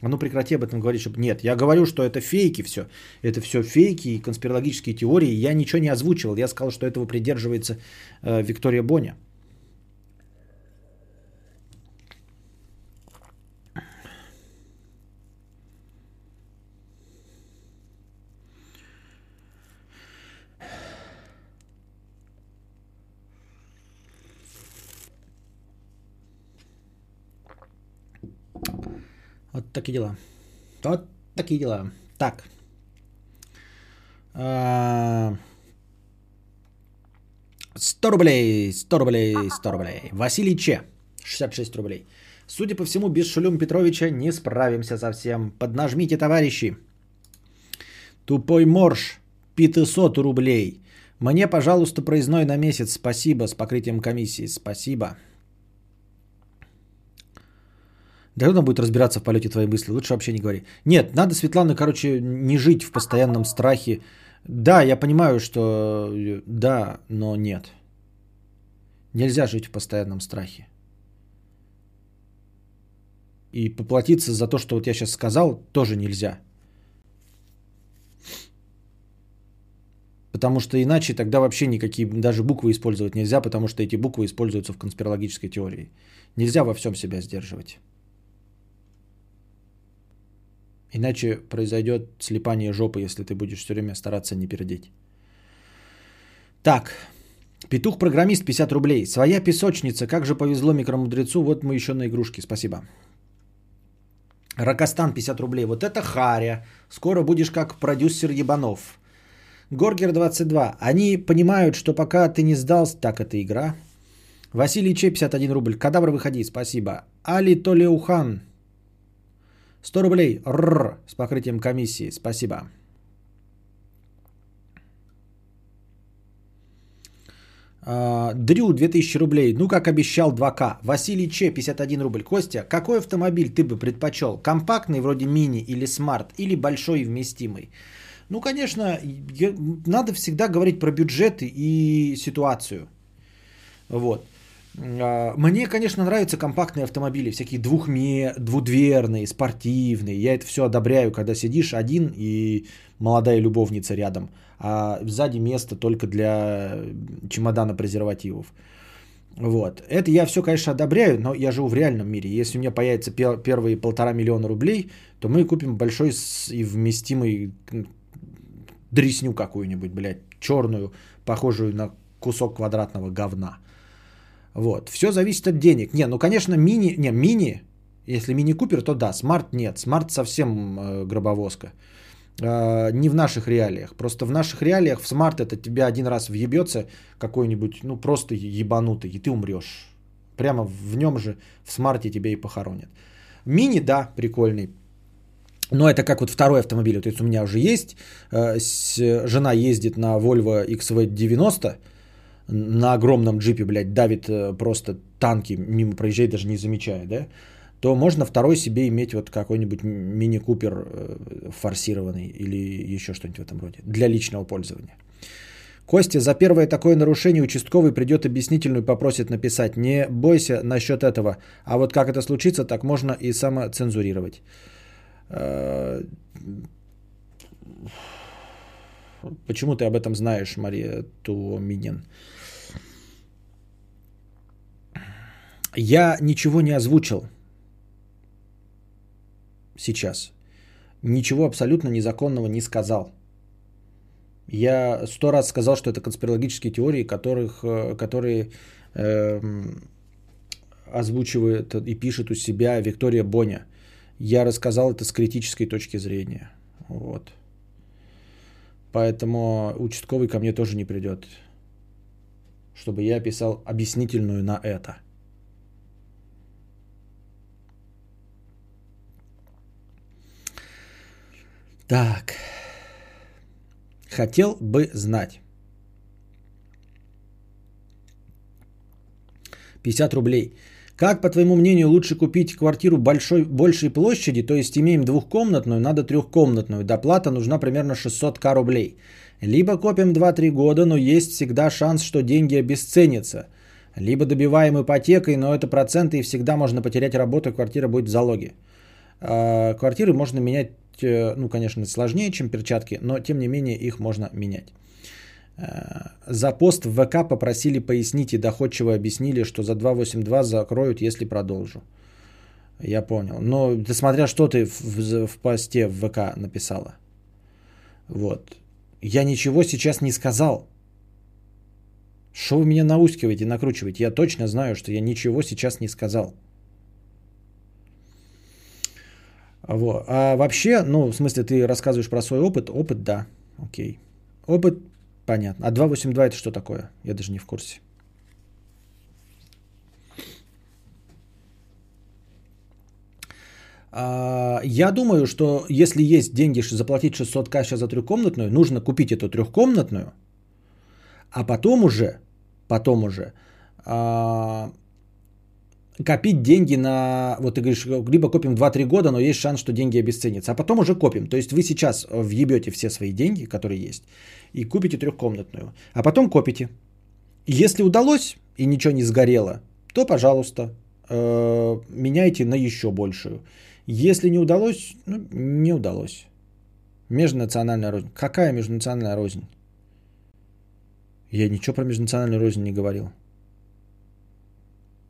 А ну прекрати об этом говорить, чтобы... Нет, я говорю, что это фейки все. Это все фейки и конспирологические теории. Я ничего не озвучивал. Я сказал, что этого придерживается э, Виктория Боня. Такие дела. Вот такие дела. Так. 100 рублей, 100 рублей, 100 рублей. Василий Че, 66 рублей. Судя по всему, без Шулюм Петровича не справимся совсем. Поднажмите, товарищи. Тупой морж, 500 рублей. Мне, пожалуйста, проездной на месяц. Спасибо, с покрытием комиссии. Спасибо. Да там будет разбираться в полете твоей мысли? Лучше вообще не говори. Нет, надо, Светлана, короче, не жить в постоянном страхе. Да, я понимаю, что э, да, но нет. Нельзя жить в постоянном страхе. И поплатиться за то, что вот я сейчас сказал, тоже нельзя. Потому что иначе тогда вообще никакие даже буквы использовать нельзя, потому что эти буквы используются в конспирологической теории. Нельзя во всем себя сдерживать. Иначе произойдет слепание жопы, если ты будешь все время стараться не пердеть. Так, петух-программист 50 рублей. Своя песочница, как же повезло микромудрецу, вот мы еще на игрушки, спасибо. Ракостан 50 рублей. Вот это харя. Скоро будешь как продюсер Ебанов. Горгер 22. Они понимают, что пока ты не сдал, так это игра. Василий Че 51 рубль. Кадавр выходи, спасибо. Али Толеухан 100 рублей. Рррр, с покрытием комиссии. Спасибо. А, Дрю 2000 рублей. Ну, как обещал 2К. Василий Че 51 рубль. Костя, какой автомобиль ты бы предпочел? Компактный вроде мини или смарт? Или большой и вместимый? Ну, конечно, надо всегда говорить про бюджеты и ситуацию. Вот. А, Мне, конечно, нравятся компактные автомобили, всякие двухме, двудверные, спортивные. Я это все одобряю, когда сидишь один и молодая любовница рядом, а сзади место только для чемодана презервативов. Вот. Это я все, конечно, одобряю, но я живу в реальном мире. Если у меня появится пе- первые полтора миллиона рублей, то мы купим большой и вместимый дресню какую-нибудь, блядь, черную, похожую на кусок квадратного говна. Вот. Все зависит от денег. Не, ну, конечно, мини, не, мини, если Mini Cooper, то да, Smart нет. Smart совсем э, гробовозка. Э, не в наших реалиях. Просто в наших реалиях в Smart это тебя один раз въебется какой-нибудь, ну, просто ебанутый, и ты умрешь. Прямо в нем же, в смарте тебя и похоронят. Мини, да, прикольный. Но это как вот второй автомобиль. То есть у меня уже есть. э, с- жена ездит на Volvo XV90 на огромном джипе, блядь, давит э, просто танки, мимо проезжает, даже не замечая, да, то можно второй себе иметь вот какой-нибудь мини-купер э, форсированный или еще что-нибудь в этом роде для личного пользования. Костя, за первое такое нарушение участковый придет объяснительную, попросит написать. Не бойся насчет этого. А вот как это случится, так можно и самоцензурировать. Э, (sighs) Почему ты об этом знаешь, Мария Туоминин? Я ничего не озвучил сейчас. Ничего абсолютно незаконного не сказал. Я сто раз сказал, что это конспирологические теории, которых, э, которые эм, озвучивает и пишет у себя Виктория Боня. Я рассказал это с критической точки зрения. Вот. Поэтому участковый ко мне тоже не придет, чтобы я писал объяснительную на это. Так. Хотел бы знать. 50 рублей. Как, по твоему мнению, лучше купить квартиру большой, большей площади, то есть имеем двухкомнатную, надо трехкомнатную, доплата нужна примерно 600к рублей. Либо копим 2-3 года, но есть всегда шанс, что деньги обесценятся. Либо добиваем ипотекой, но это проценты и всегда можно потерять работу, квартира будет в залоге. А, Квартиры можно менять, ну, конечно, сложнее, чем перчатки, но тем не менее их можно менять. Э, За пост в ВК попросили пояснить и доходчиво объяснили, что за 282 закроют, если продолжу. Я понял. Но да смотря что ты в- в посте в ВК написала. Вот. Я ничего сейчас не сказал. Что вы меня наускиваете, накручиваете? Я точно знаю, что я ничего сейчас не сказал. Вот. А вообще, ну, в смысле, ты рассказываешь про свой опыт. Опыт, да. Окей. Опыт, понятно. А 282 это что такое? Я даже не в курсе. А, Я думаю, что если есть деньги заплатить 600к сейчас за трехкомнатную, нужно купить эту трехкомнатную, а потом уже, потом уже а, копить деньги на, вот ты говоришь, либо копим 2-3 года, но есть шанс, что деньги обесценятся, а потом уже копим. То есть вы сейчас въебете все свои деньги, которые есть, и купите трехкомнатную, а потом копите. Если удалось и ничего не сгорело, то, пожалуйста, э, меняйте на еще большую. Если не удалось, ну, не удалось. Межнациональная рознь. Какая межнациональная рознь? Я ничего про межнациональную рознь не говорил.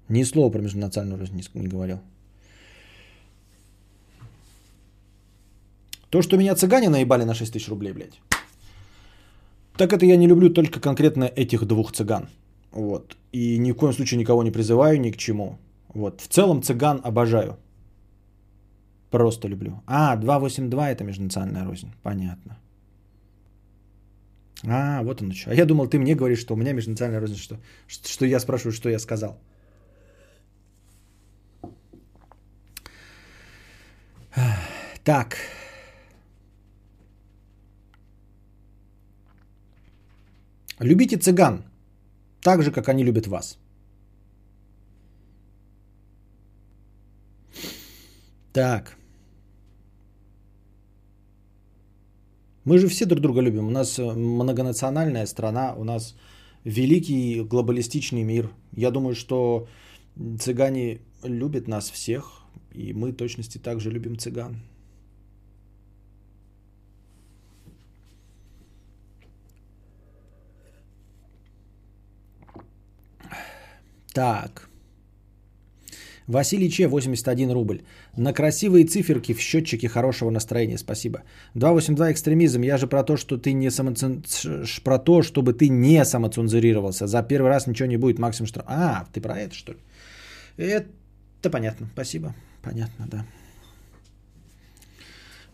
Ни слова про межнациональную рознь не, говорил. То, что меня цыгане наебали на 6 тысяч рублей, блядь. Так это я не люблю только конкретно этих двух цыган. Вот. И ни в коем случае никого не призываю ни к чему. Вот. В целом цыган обожаю. Просто люблю. А, 282 это межнациональная рознь. Понятно. А, вот оно что. А я думал, ты мне говоришь, что у меня межнациональная рознь, что, что я спрашиваю, что я сказал. Так. Любите цыган. так же, как они любят вас. Так. Мы же все друг друга любим. У нас э, многонациональная страна, у нас великий глобалистичный мир. Я думаю, что цыгане любят нас всех, и мы точности также любим цыган. Так. Василий Че, 81 рубль. На красивые циферки в счетчике хорошего настроения. Спасибо. 282 экстремизм. Я же про то, что ты не самоцен... про то, чтобы ты не самоцензурировался. За первый раз ничего не будет, максимум штраф. А, ты про это что ли? Это понятно. Спасибо. Понятно, да.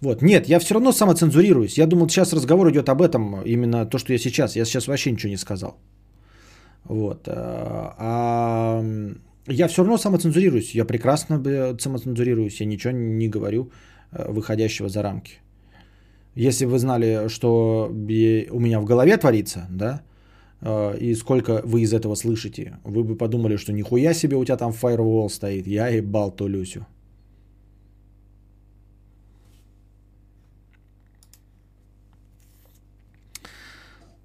Вот, нет, я все равно самоцензурируюсь. Я думал, сейчас разговор идет об этом, именно то, что я сейчас. Я сейчас вообще ничего не сказал. Вот. А, а я все равно самоцензурируюсь. Я прекрасно самоцензурируюсь. Я ничего не говорю э, выходящего за рамки. Если вы знали, что у меня в голове творится, да, э, и сколько вы из этого слышите, вы бы подумали, что нихуя себе у тебя там фаервол стоит. Я ебал ту Люсю.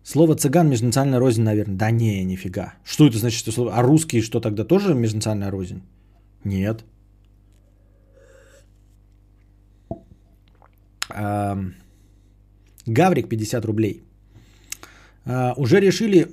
Слово цыган межнациональная рознь, наверное. Да не, нифига. Что это значит, что слово? А русские что тогда тоже межнациональная рознь? Нет. Гаврик 50 рублей. А, уже решили,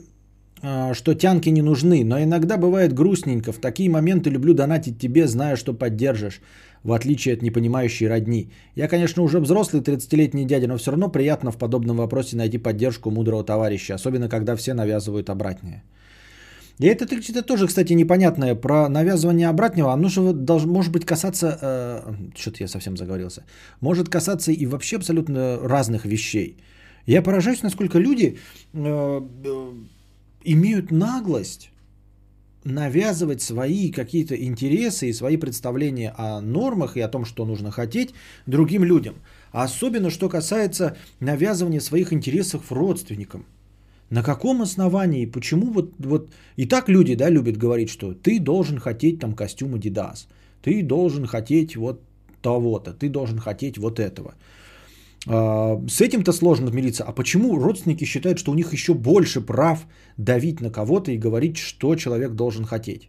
что тянки не нужны, но иногда бывает грустненько. В такие моменты люблю донатить тебе, зная, что поддержишь в отличие от непонимающей родни. Я, конечно, уже взрослый 30-летний дядя, но все равно приятно в подобном вопросе найти поддержку мудрого товарища, особенно когда все навязывают обратное. И это, это тоже, кстати, непонятное про навязывание обратного. Оно же должно, может быть касаться, э, что-то я совсем заговорился, может касаться и вообще абсолютно разных вещей. Я поражаюсь, насколько люди э, э, имеют наглость навязывать свои какие-то интересы и свои представления о нормах и о том, что нужно хотеть другим людям. Особенно, что касается навязывания своих интересов родственникам. На каком основании, почему вот, вот и так люди да, любят говорить, что ты должен хотеть там костюм Adidas, ты должен хотеть вот того-то, ты должен хотеть вот этого. А, с этим-то сложно мириться. А почему родственники считают, что у них еще больше прав давить на кого-то и говорить, что человек должен хотеть?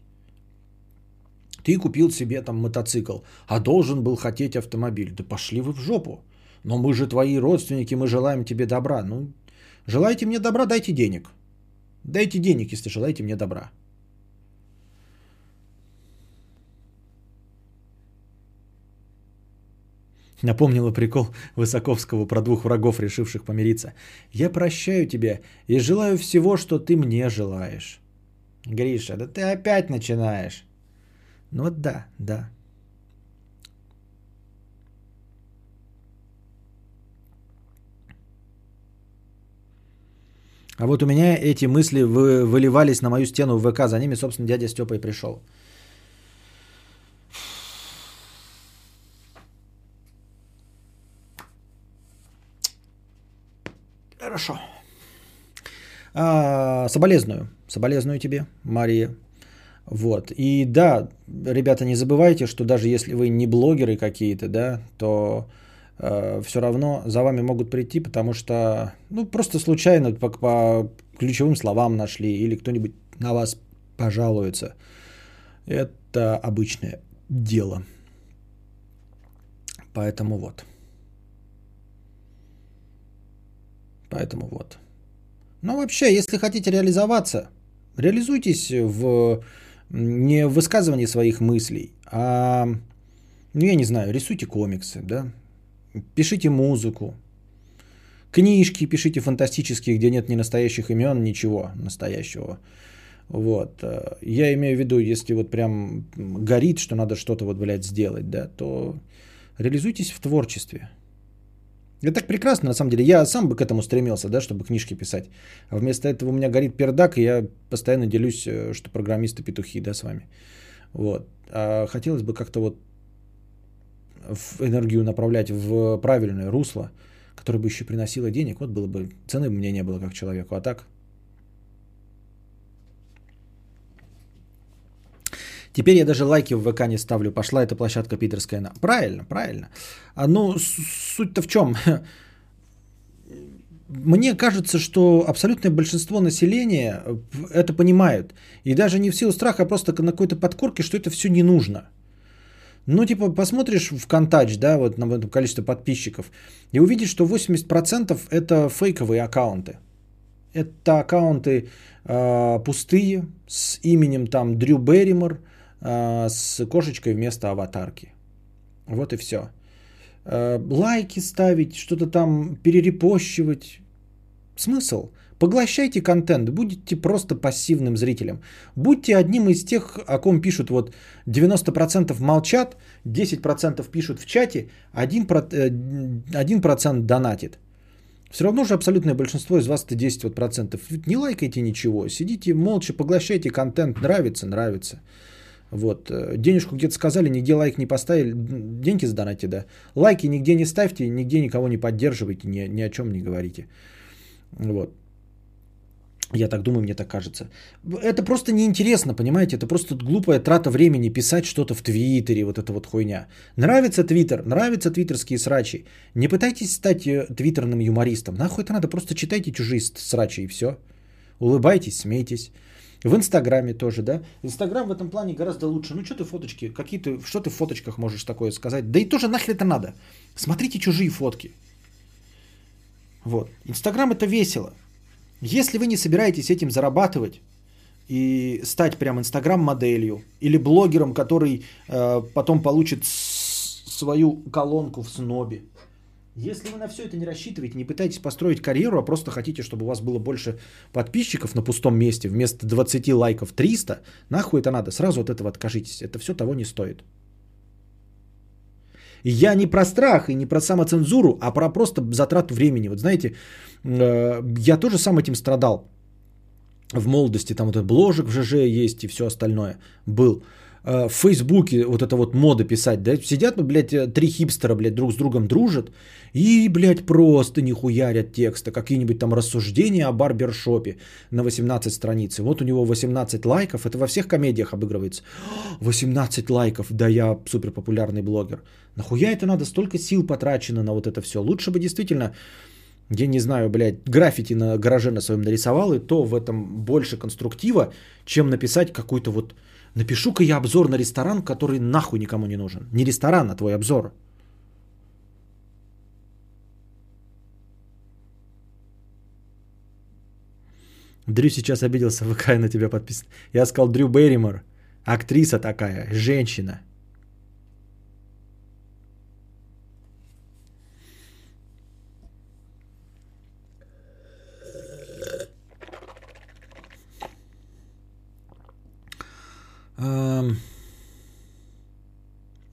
Ты купил себе там мотоцикл, а должен был хотеть автомобиль. Да пошли вы в жопу. Но мы же твои родственники, мы желаем тебе добра. Ну, желаете мне добра, дайте денег. Дайте денег, если желаете мне добра. Напомнила прикол Высоковского про двух врагов, решивших помириться. «Я прощаю тебя и желаю всего, что ты мне желаешь». Гриша, да ты опять начинаешь. Ну вот да, да. А вот у меня эти мысли вы, выливались на мою стену в ВК. За ними, собственно, дядя Степа и пришел. Хорошо. А, соболезную. Соболезную тебе, Мария. Вот. И да, ребята, не забывайте, что даже если вы не блогеры какие-то, да, то э, все равно за вами могут прийти, потому что, ну, просто случайно по, по ключевым словам нашли или кто-нибудь на вас пожалуется. Это обычное дело. Поэтому вот. Поэтому вот. Но вообще, если хотите реализоваться, реализуйтесь в не в высказывании своих мыслей, а, ну я не знаю, рисуйте комиксы, да, пишите музыку, книжки пишите фантастические, где нет ни настоящих имен, ничего настоящего. Вот. Я имею в виду, если вот прям горит, что надо что-то вот, блядь, сделать, да, то реализуйтесь в творчестве. Это так прекрасно, на самом деле. Я сам бы к этому стремился, да, чтобы книжки писать. А вместо этого у меня горит пердак, и я постоянно делюсь, э, что программисты петухи, да, с вами. Вот. А хотелось бы как-то вот энергию направлять в правильное русло, которое бы еще приносило денег. Вот было бы, цены бы мне не было как человеку. А так, Теперь я даже лайки в ВК не ставлю. Пошла эта площадка питерская. на- Правильно, правильно. А ну, суть-то в чем? (laughs) Мне кажется, что абсолютное большинство населения э, это понимают. И даже не в силу страха, а просто на какой-то подкорке, что это все не нужно. Ну, типа, посмотришь в Контач, да, вот на это количество подписчиков, и увидишь, что 80% это фейковые аккаунты. Это аккаунты э, пустые, с именем там Дрю Берримор, с кошечкой вместо аватарки. Вот и все. лайки ставить, что-то там перерепощивать. Смысл? Поглощайте контент, будете просто пассивным зрителем. Будьте одним из тех, о ком пишут вот 90% молчат, 10% пишут в чате, 1%, э, 1% донатит. Все равно же абсолютное большинство из вас это 10 вот процентов. Не лайкайте ничего, сидите молча, поглощайте контент, нравится, нравится. Вот. Денежку где-то сказали, нигде лайк не поставили, деньги задонайте, да. Лайки нигде не ставьте, нигде никого не поддерживайте, ни, ни о чем не говорите. Вот. Я так думаю, мне так кажется. Это просто неинтересно, понимаете? Это просто глупая трата времени писать что-то в Твиттере, вот эта вот хуйня. Нравится Твиттер, нравятся твиттерские срачи. Не пытайтесь стать э, твиттерным юмористом. Нахуй это надо? Просто читайте чужие срачи и все. Улыбайтесь, смейтесь. В Инстаграме тоже, да? Инстаграм в этом плане гораздо лучше. Ну, что ты фоточки, какие-то, что ты в фоточках можешь такое сказать? Да и тоже нахрен это надо. Смотрите чужие фотки. Вот. Инстаграм это весело. Если вы не собираетесь этим зарабатывать и стать прям инстаграм-моделью или блогером, который э, потом получит с- свою колонку в снобе, если вы на все это не рассчитываете, не пытаетесь построить карьеру, а просто хотите, чтобы у вас было больше подписчиков на пустом месте, вместо 20 лайков 300, нахуй это надо, сразу от этого откажитесь. Это все того не стоит. Я не про страх и не про самоцензуру, а про просто затрату времени. Вот знаете, э, я тоже сам этим страдал в молодости. Там вот этот бложек в ЖЖ есть и все остальное был. Э, В Фейсбуке вот это вот мода писать, да, сидят, ну, блядь, э, три хипстера, блядь, друг с другом дружат и, блядь, просто не хуярят текста, какие-нибудь там рассуждения о барбершопе на 18 страниц. Вот у него 18 лайков, это во всех комедиях обыгрывается. (gasps) 18 лайков, да я супер популярный блогер. Нахуя это надо? Столько сил потрачено на вот это все. Лучше бы действительно, я не знаю, блядь, граффити на гараже на своем нарисовал, и то в этом больше конструктива, чем написать какой-то вот... Напишу-ка я обзор на ресторан, который нахуй никому не нужен. Не ресторан, а твой обзор. Дрю сейчас обиделся, (laughs) ВК на тебя подписан. Я сказал Дрю Берримор. Актриса такая, женщина.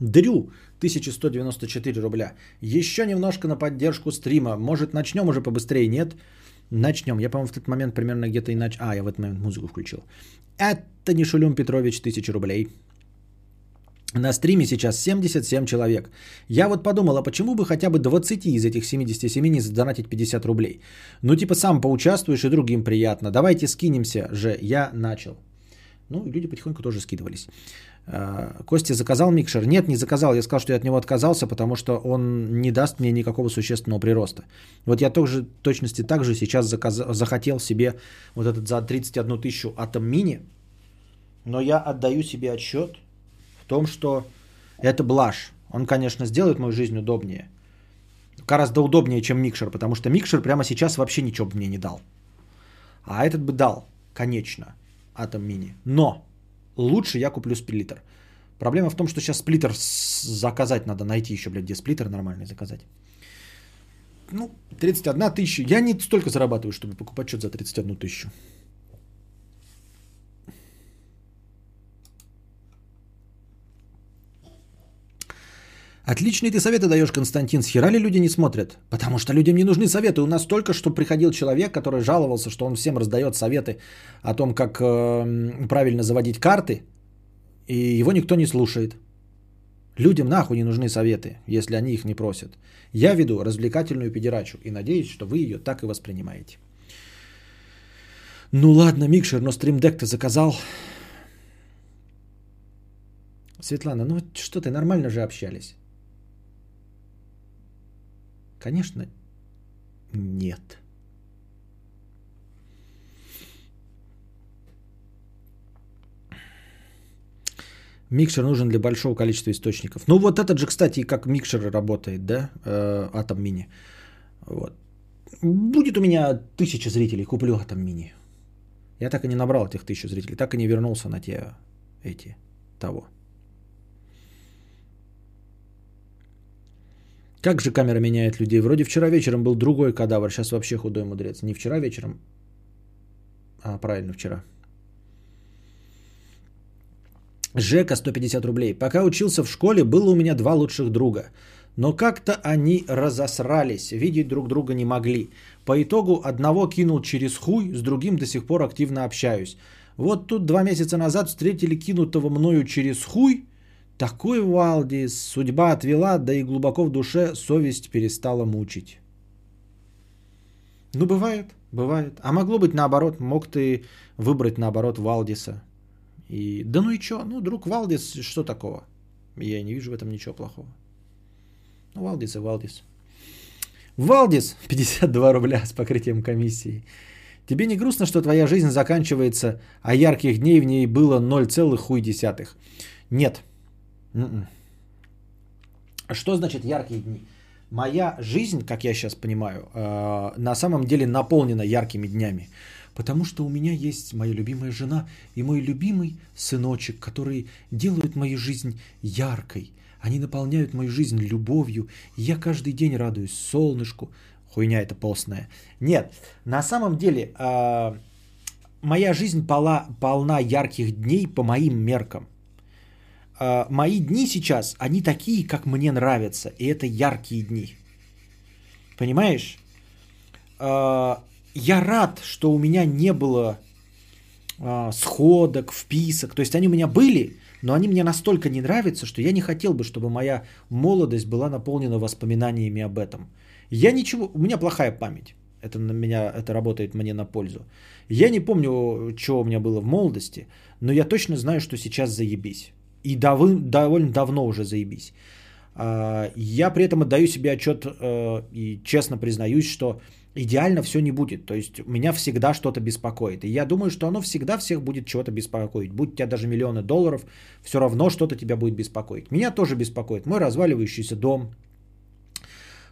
Дрю, 1194 рубля. Еще немножко на поддержку стрима. Может, начнем уже побыстрее? Нет? Начнем. Я, по-моему, в тот момент примерно где-то и нач... А, я в этот момент музыку включил. Это не Шулюм Петрович, 1000 рублей. На стриме сейчас 77 человек. Я вот подумал, а почему бы хотя бы 20 из этих 77 не задонатить 50 рублей? Ну, типа сам поучаствуешь и другим приятно. Давайте скинемся же. Я начал. Ну, и люди потихоньку тоже скидывались. А, Костя заказал микшер? Нет, не заказал. Я сказал, что я от него отказался, потому что он не даст мне никакого существенного прироста. Вот я тоже точности так же сейчас заказ... захотел себе вот этот за 31 тысячу Atom Mini, но я отдаю себе отчет в том, что это блажь. Он, конечно, сделает мою жизнь удобнее. Гораздо удобнее, чем микшер, потому что микшер прямо сейчас вообще ничего бы мне не дал. А этот бы дал, конечно, Atom Mini. Но лучше я куплю сплиттер. Проблема в том, что сейчас сплиттер заказать надо, найти еще, блядь, где сплиттер нормальный заказать. Ну, 31 тысяча. Я не столько зарабатываю, чтобы покупать что-то за 31 тысячу. Отличные ты советы даешь, Константин. С хера ли люди не смотрят? Потому что людям не нужны советы. У нас только что приходил человек, который жаловался, что он всем раздает советы о том, как э, правильно заводить карты, и его никто не слушает. Людям нахуй не нужны советы, если они их не просят. Я веду развлекательную педерачу и надеюсь, что вы ее так и воспринимаете. Ну ладно, микшер, но стримдек ты заказал. Светлана, ну что ты, нормально же общались. Конечно, нет. Микшер нужен для большого количества источников. Ну вот этот же, кстати, как микшер работает, да, э, Atom Mini. Вот. Будет у меня тысяча зрителей, куплю Atom Mini. Я так и не набрал этих тысячу зрителей, так и не вернулся на те эти того. Как же камера меняет людей? Вроде вчера вечером был другой кадавр, сейчас вообще худой мудрец. Не вчера вечером, а правильно вчера. Жека 150 рублей. Пока учился в школе, было у меня два лучших друга. Но как-то они разосрались, видеть друг друга не могли. По итогу одного кинул через хуй, с другим до сих пор активно общаюсь. Вот тут два месяца назад встретили кинутого мною через хуй. Такой Валдис, судьба отвела, да и глубоко в душе совесть перестала мучить. Ну, бывает, бывает. А могло быть наоборот, мог ты выбрать наоборот Валдиса. И, да ну и чё, ну, друг Валдис, что такого? Я не вижу в этом ничего плохого. Ну, Валдис и Валдис. Валдис, (laughs) 52 рубля с покрытием комиссии. Тебе не грустно, что твоя жизнь заканчивается, а ярких дней в ней было 0,1. Нет. М-м. Что значит яркие дни? Моя жизнь, как я сейчас понимаю, э, на самом деле наполнена яркими днями. Потому что у меня есть моя любимая жена и мой любимый сыночек, которые делают мою жизнь яркой. Они наполняют мою жизнь любовью. Я каждый день радуюсь солнышку. Хуйня это постная. Нет, на самом деле э, моя жизнь пола, полна ярких дней по моим меркам. Э, мои дни сейчас, они такие, как мне нравятся. И это яркие дни. Понимаешь? Э, я рад, что у меня не было э, сходок, вписок. То есть они у меня были, но они мне настолько не нравятся, что я не хотел бы, чтобы моя молодость была наполнена воспоминаниями об этом. Я ничего, у меня плохая память. Это на меня, это работает мне на пользу. Я не помню, что у меня было в молодости, но я точно знаю, что сейчас заебись. И дов, довольно давно уже заебись. А, я при этом отдаю себе отчет э, и честно признаюсь, что идеально все не будет. То есть меня всегда что-то беспокоит. И я думаю, что оно всегда всех будет чего-то беспокоить. Будь у тебя даже миллионы долларов, все равно что-то тебя будет беспокоить. Меня тоже беспокоит. Мой разваливающийся дом,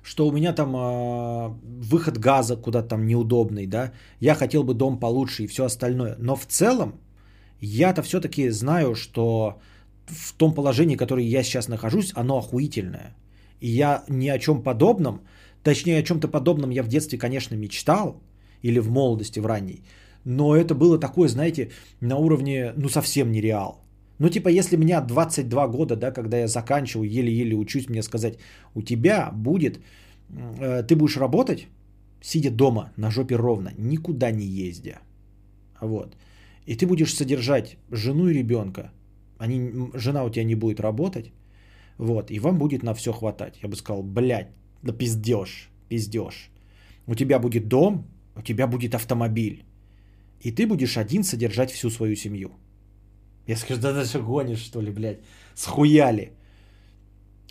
что у меня там э, выход газа куда-то там неудобный, да. Я хотел бы дом получше и все остальное. Но в целом я-то все-таки знаю, что в том положении, в котором я сейчас нахожусь, оно охуительное. И я ни о чем подобном, Точнее, о чем-то подобном я в детстве, конечно, мечтал, или в молодости, в ранней. Но это было такое, знаете, на уровне, ну, совсем нереал. Ну, типа, если меня 22 года, да, когда я заканчиваю, еле-еле учусь, мне сказать, у тебя будет, э, ты будешь работать, сидя дома на жопе ровно, никуда не ездя. Вот. И ты будешь содержать жену и ребенка. Они, жена у тебя не будет работать. Вот. И вам будет на все хватать. Я бы сказал, блядь, да пиздеж, пиздеж. У тебя будет дом, у тебя будет автомобиль. И ты будешь один содержать всю свою семью. Я скажу, да ты гонишь, что ли, блядь? Схуяли.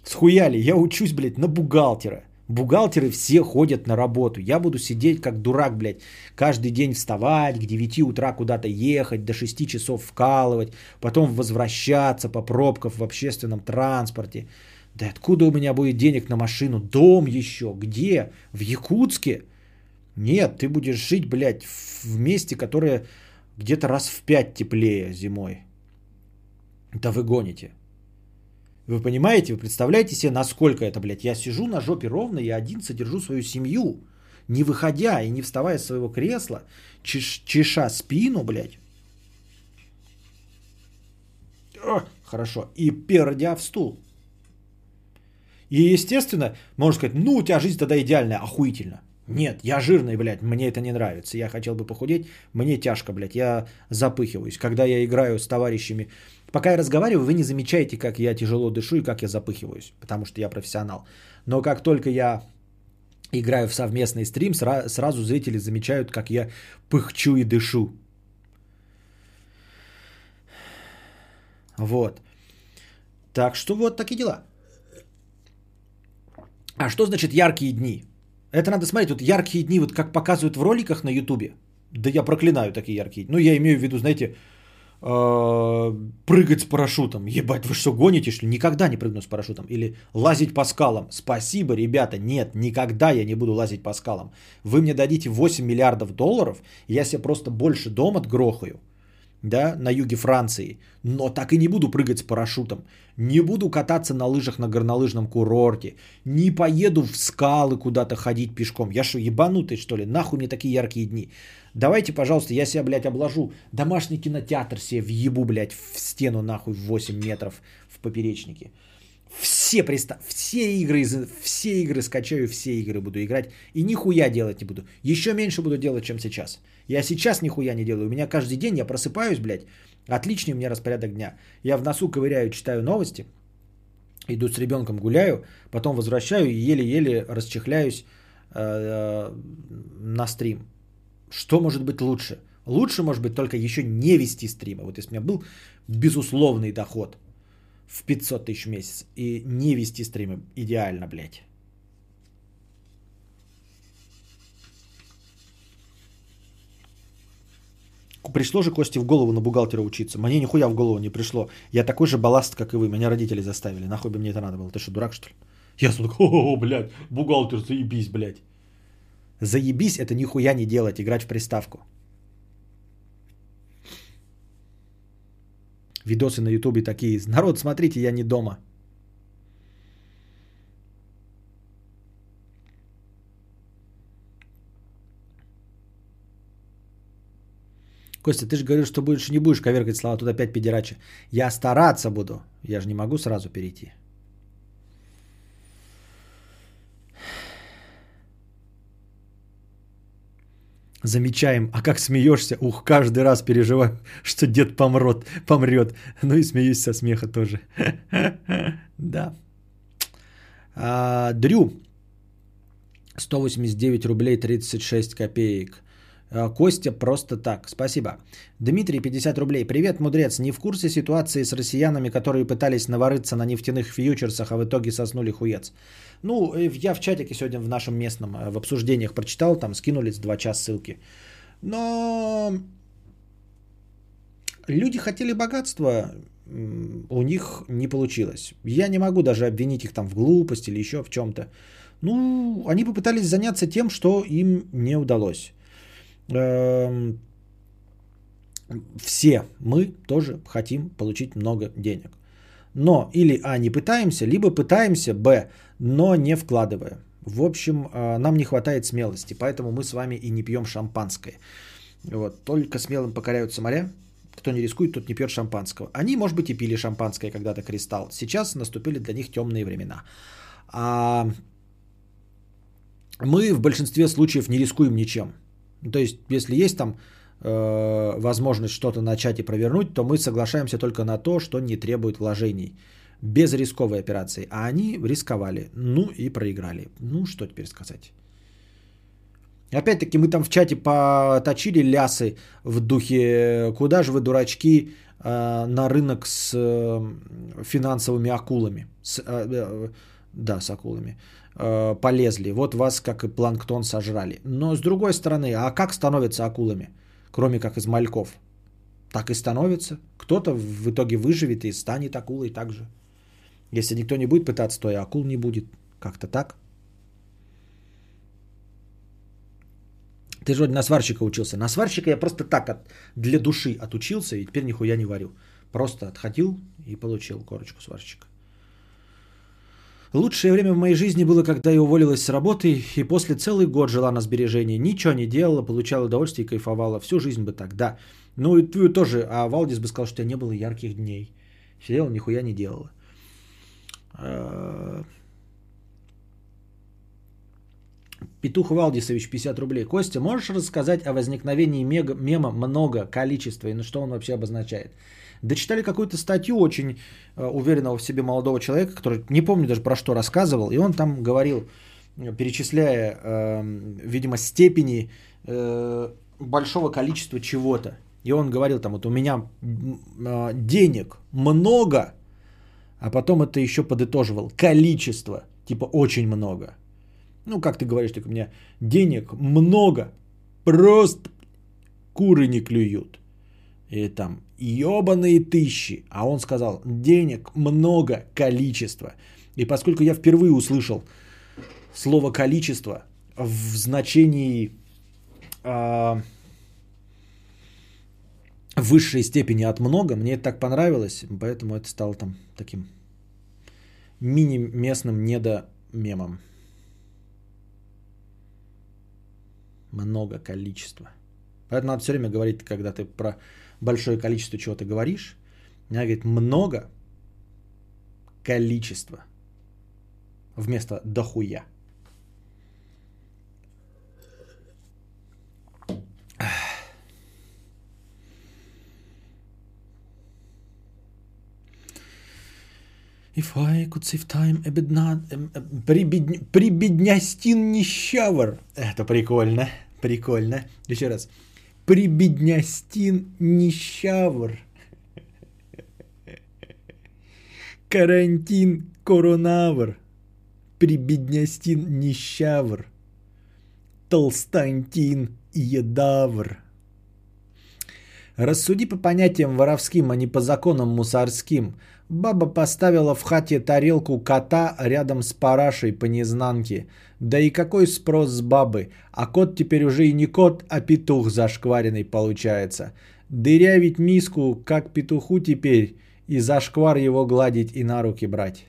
Схуяли. Я учусь, блядь, на бухгалтера. Бухгалтеры все ходят на работу. Я буду сидеть как дурак, блядь, каждый день вставать, к 9 утра куда-то ехать, до 6 часов вкалывать, потом возвращаться по пробкам в общественном транспорте. Да откуда у меня будет денег на машину? Дом еще. Где? В Якутске? Нет, ты будешь жить, блядь, в месте, которое где-то раз в пять теплее зимой. Да вы гоните. Вы понимаете, вы представляете себе, насколько это, блядь, я сижу на жопе ровно, я один содержу свою семью, не выходя и не вставая с своего кресла, чеш, чеша спину, блядь. О, хорошо. И пердя в стул. И, естественно, можно сказать, ну, у тебя жизнь тогда идеальная, охуительно. Нет, я жирный, блядь, мне это не нравится. Я хотел бы похудеть, мне тяжко, блядь, я запыхиваюсь. Когда я играю с товарищами, пока я разговариваю, вы не замечаете, как я тяжело дышу и как я запыхиваюсь, потому что я профессионал. Но как только я играю в совместный стрим, сразу зрители замечают, как я пыхчу и дышу. Так что вот такие дела. А что значит яркие дни? Это надо смотреть, вот яркие дни, вот как показывают в роликах на Ютубе. Да я проклинаю такие яркие дни. Ну, я имею в виду, знаете, прыгать с парашютом. Ебать, вы что, гоните, что ли? Никогда не прыгну с парашютом. Или лазить по скалам. Спасибо, ребята, нет, никогда я не буду лазить по скалам. Вы мне дадите 8 миллиардов долларов, я себе просто больше дом отгрохаю да, на юге Франции, но так и не буду прыгать с парашютом, не буду кататься на лыжах на горнолыжном курорте, не поеду в скалы куда-то ходить пешком. Я что, ебанутый, что ли? Нахуй мне такие яркие дни. Давайте, пожалуйста, я себя, блядь, обложу. Домашний кинотеатр себе въебу, блядь, в стену нахуй в 8 метров в поперечнике. Все, приста... все, игры, все игры скачаю, все игры буду играть. И нихуя делать не буду. Еще меньше буду делать, чем сейчас. Я сейчас нихуя не делаю. У меня каждый день я просыпаюсь, блядь. Отличный у меня распорядок дня. Я в носу ковыряю, читаю новости. Иду с ребенком гуляю. Потом возвращаю и еле-еле расчехляюсь э, на стрим. Что может быть лучше? Лучше, может быть, только еще не вести стримы. Вот если у меня был безусловный доход в 500 тысяч в месяц и не вести стримы, идеально, блядь. Пришло же Кости в голову на бухгалтера учиться. Мне нихуя в голову не пришло. Я такой же балласт, как и вы. Меня родители заставили. Нахуй бы мне это надо было? Ты что, дурак, что ли? Я такой, о, блядь, бухгалтер, заебись, блядь. Заебись это нихуя не делать, играть в приставку. Видосы на ютубе такие. Народ, смотрите, я не дома. Костя, ты же говорил, что будешь не будешь коверкать слова, тут опять педерача. Я стараться буду. Я же не могу сразу перейти. Замечаем, а как смеешься? Ух, каждый раз переживаю, (laughs) что дед помрет, помрет. Ну и смеюсь со смеха тоже. (laughs) Да. А, Дрю. 189 рублей 36 копеек. А, Костя просто так. Спасибо. Дмитрий, 50 рублей. Привет, мудрец. Не в курсе ситуации с россиянами, которые пытались навариться на нефтяных фьючерсах, а в итоге соснули хуец. Ну, э, я в чатике сегодня в нашем местном э, в обсуждениях прочитал, там скинули с 2 часа ссылки. Но люди хотели богатства, у них не получилось. Я не могу даже обвинить их там в глупости или еще в чем-то. Ну, они попытались заняться тем, что им не удалось. Эм, все мы тоже хотим получить много денег. Но или А, не пытаемся, либо пытаемся, Б, но не вкладывая. В общем, э, нам не хватает смелости, поэтому мы с вами и не пьем шампанское. Вот. Только смелым покоряются моря. Кто не рискует, тот не пьет шампанского. Они, может быть, и пили шампанское когда-то кристалл. Сейчас наступили для них темные времена. А мы в большинстве случаев не рискуем ничем. То есть, если есть там э, возможность что-то начать и провернуть, то мы соглашаемся только на то, что не требует вложений. Без рисковой операции. А они рисковали. Ну и проиграли. Ну, что теперь сказать? Опять-таки мы там в чате поточили лясы в духе, куда же вы, дурачки, э, на рынок с э, финансовыми акулами. С, э, да, с акулами. Полезли. Вот вас, как и планктон, сожрали. Но с другой стороны, а как становятся акулами? Кроме как из мальков. Так и становится. Кто-то в итоге выживет и станет акулой также. Если никто не будет пытаться, то и акул не будет. Как-то так. Ты же на сварщика учился. На сварщика я просто так от, для души отучился и теперь нихуя не варю. Просто отходил и получил корочку сварщика. Лучшее время в моей жизни было, когда я уволилась с работы и после целый год жила на сбережении. Ничего не делала, получала удовольствие и кайфовала. Всю жизнь бы так, да. Ну и ты тоже, а Валдис бы сказал, что у тебя не было ярких дней. Сидела, нихуя не делала. А, Петух Валдисович, 50 рублей. Костя, можешь рассказать о возникновении мега, мема много, количество и на что он вообще обозначает? Дочитали какую-то статью очень э, уверенного в себе молодого человека, который не помню даже про что рассказывал, и он там говорил, перечисляя, э, видимо, степени э, большого количества чего-то. И он говорил там, вот у меня э, денег много, А потом это еще подытоживал. Количество. Типа очень много. Ну, как ты говоришь, так у меня денег много. Просто куры не клюют. И там ебаные тысячи. А он сказал, денег много, количество. И поскольку я впервые услышал слово количество в значении в высшей степени от много, мне это так понравилось, поэтому это стало там таким мини-местным недомемом. Много количества. Поэтому надо все время говорить, когда ты про большое количество чего-то говоришь. Надо говорить много количество вместо дохуя. If I could save time, a bit not... Прибедня... Прибеднястин нищавр. Это прикольно. Прикольно. Еще раз. Прибеднястин нищавр. Карантин коронавр. Прибеднястин нищавр. Толстантин едавр. Рассуди по понятиям воровским, а не по законам мусорским. Баба поставила в хате тарелку кота рядом с парашей по незнанке. Да и какой спрос с бабы? А кот теперь уже и не кот, а петух зашкваренный получается. Дырявить миску, как петуху теперь, и зашквар его гладить и на руки брать.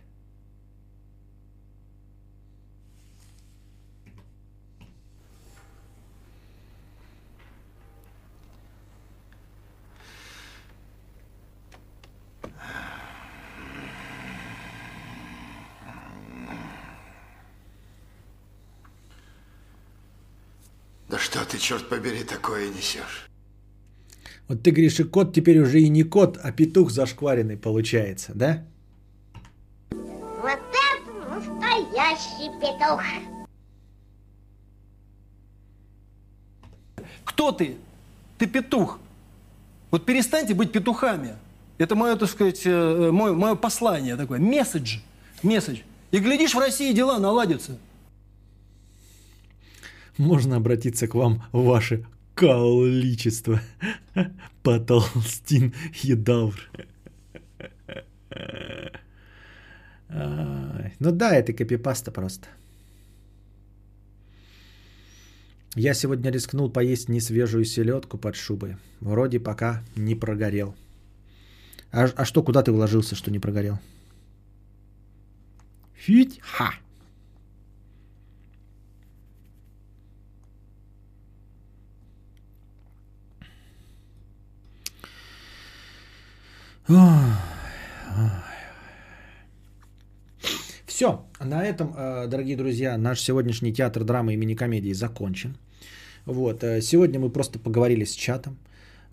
Да что ты, черт побери, такое несешь? Вот ты говоришь, и кот теперь уже и не кот, а петух зашкваренный получается, да? Вот это настоящий петух. Кто ты? Ты петух. Вот перестаньте быть петухами. Это мое, так сказать, э, мое, мое послание такое. Месседж. Месседж. И глядишь, в России дела наладятся. Можно обратиться к вам ваше количество. Потолстин едавр. Ну да, это копипаста просто. Я сегодня рискнул поесть несвежую селедку под шубой. Вроде пока не прогорел. А, а что, куда ты вложился, что не прогорел? Фить? Все, на этом, э, дорогие друзья, наш сегодняшний театр драмы и мини-комедии закончен. Вот, э, сегодня мы просто поговорили с чатом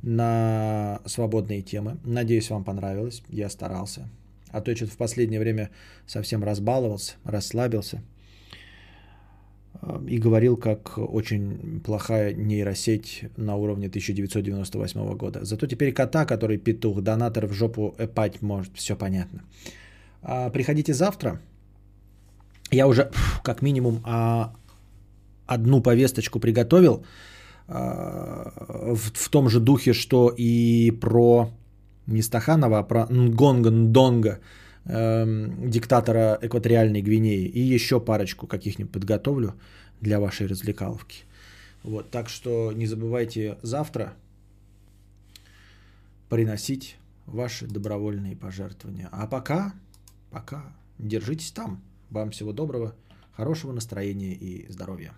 на свободные темы. Надеюсь, вам понравилось. Я старался. А то я что-то в последнее время совсем разбаловался, расслабился и говорил, как очень плохая нейросеть на уровне 1998 года. Зато теперь кота, который петух, донатор в жопу эпать может, все понятно. А, приходите завтра. Я уже как минимум а, одну повесточку приготовил а, в, том же духе, что и про не Стаханова, а про Нгонга Ндонга, эм, диктатора экваториальной Гвинеи. И еще парочку каких-нибудь подготовлю для вашей развлекаловки. Вот, так что не забывайте завтра приносить ваши добровольные пожертвования. А пока, пока держитесь там. Вам всего доброго, хорошего настроения и здоровья.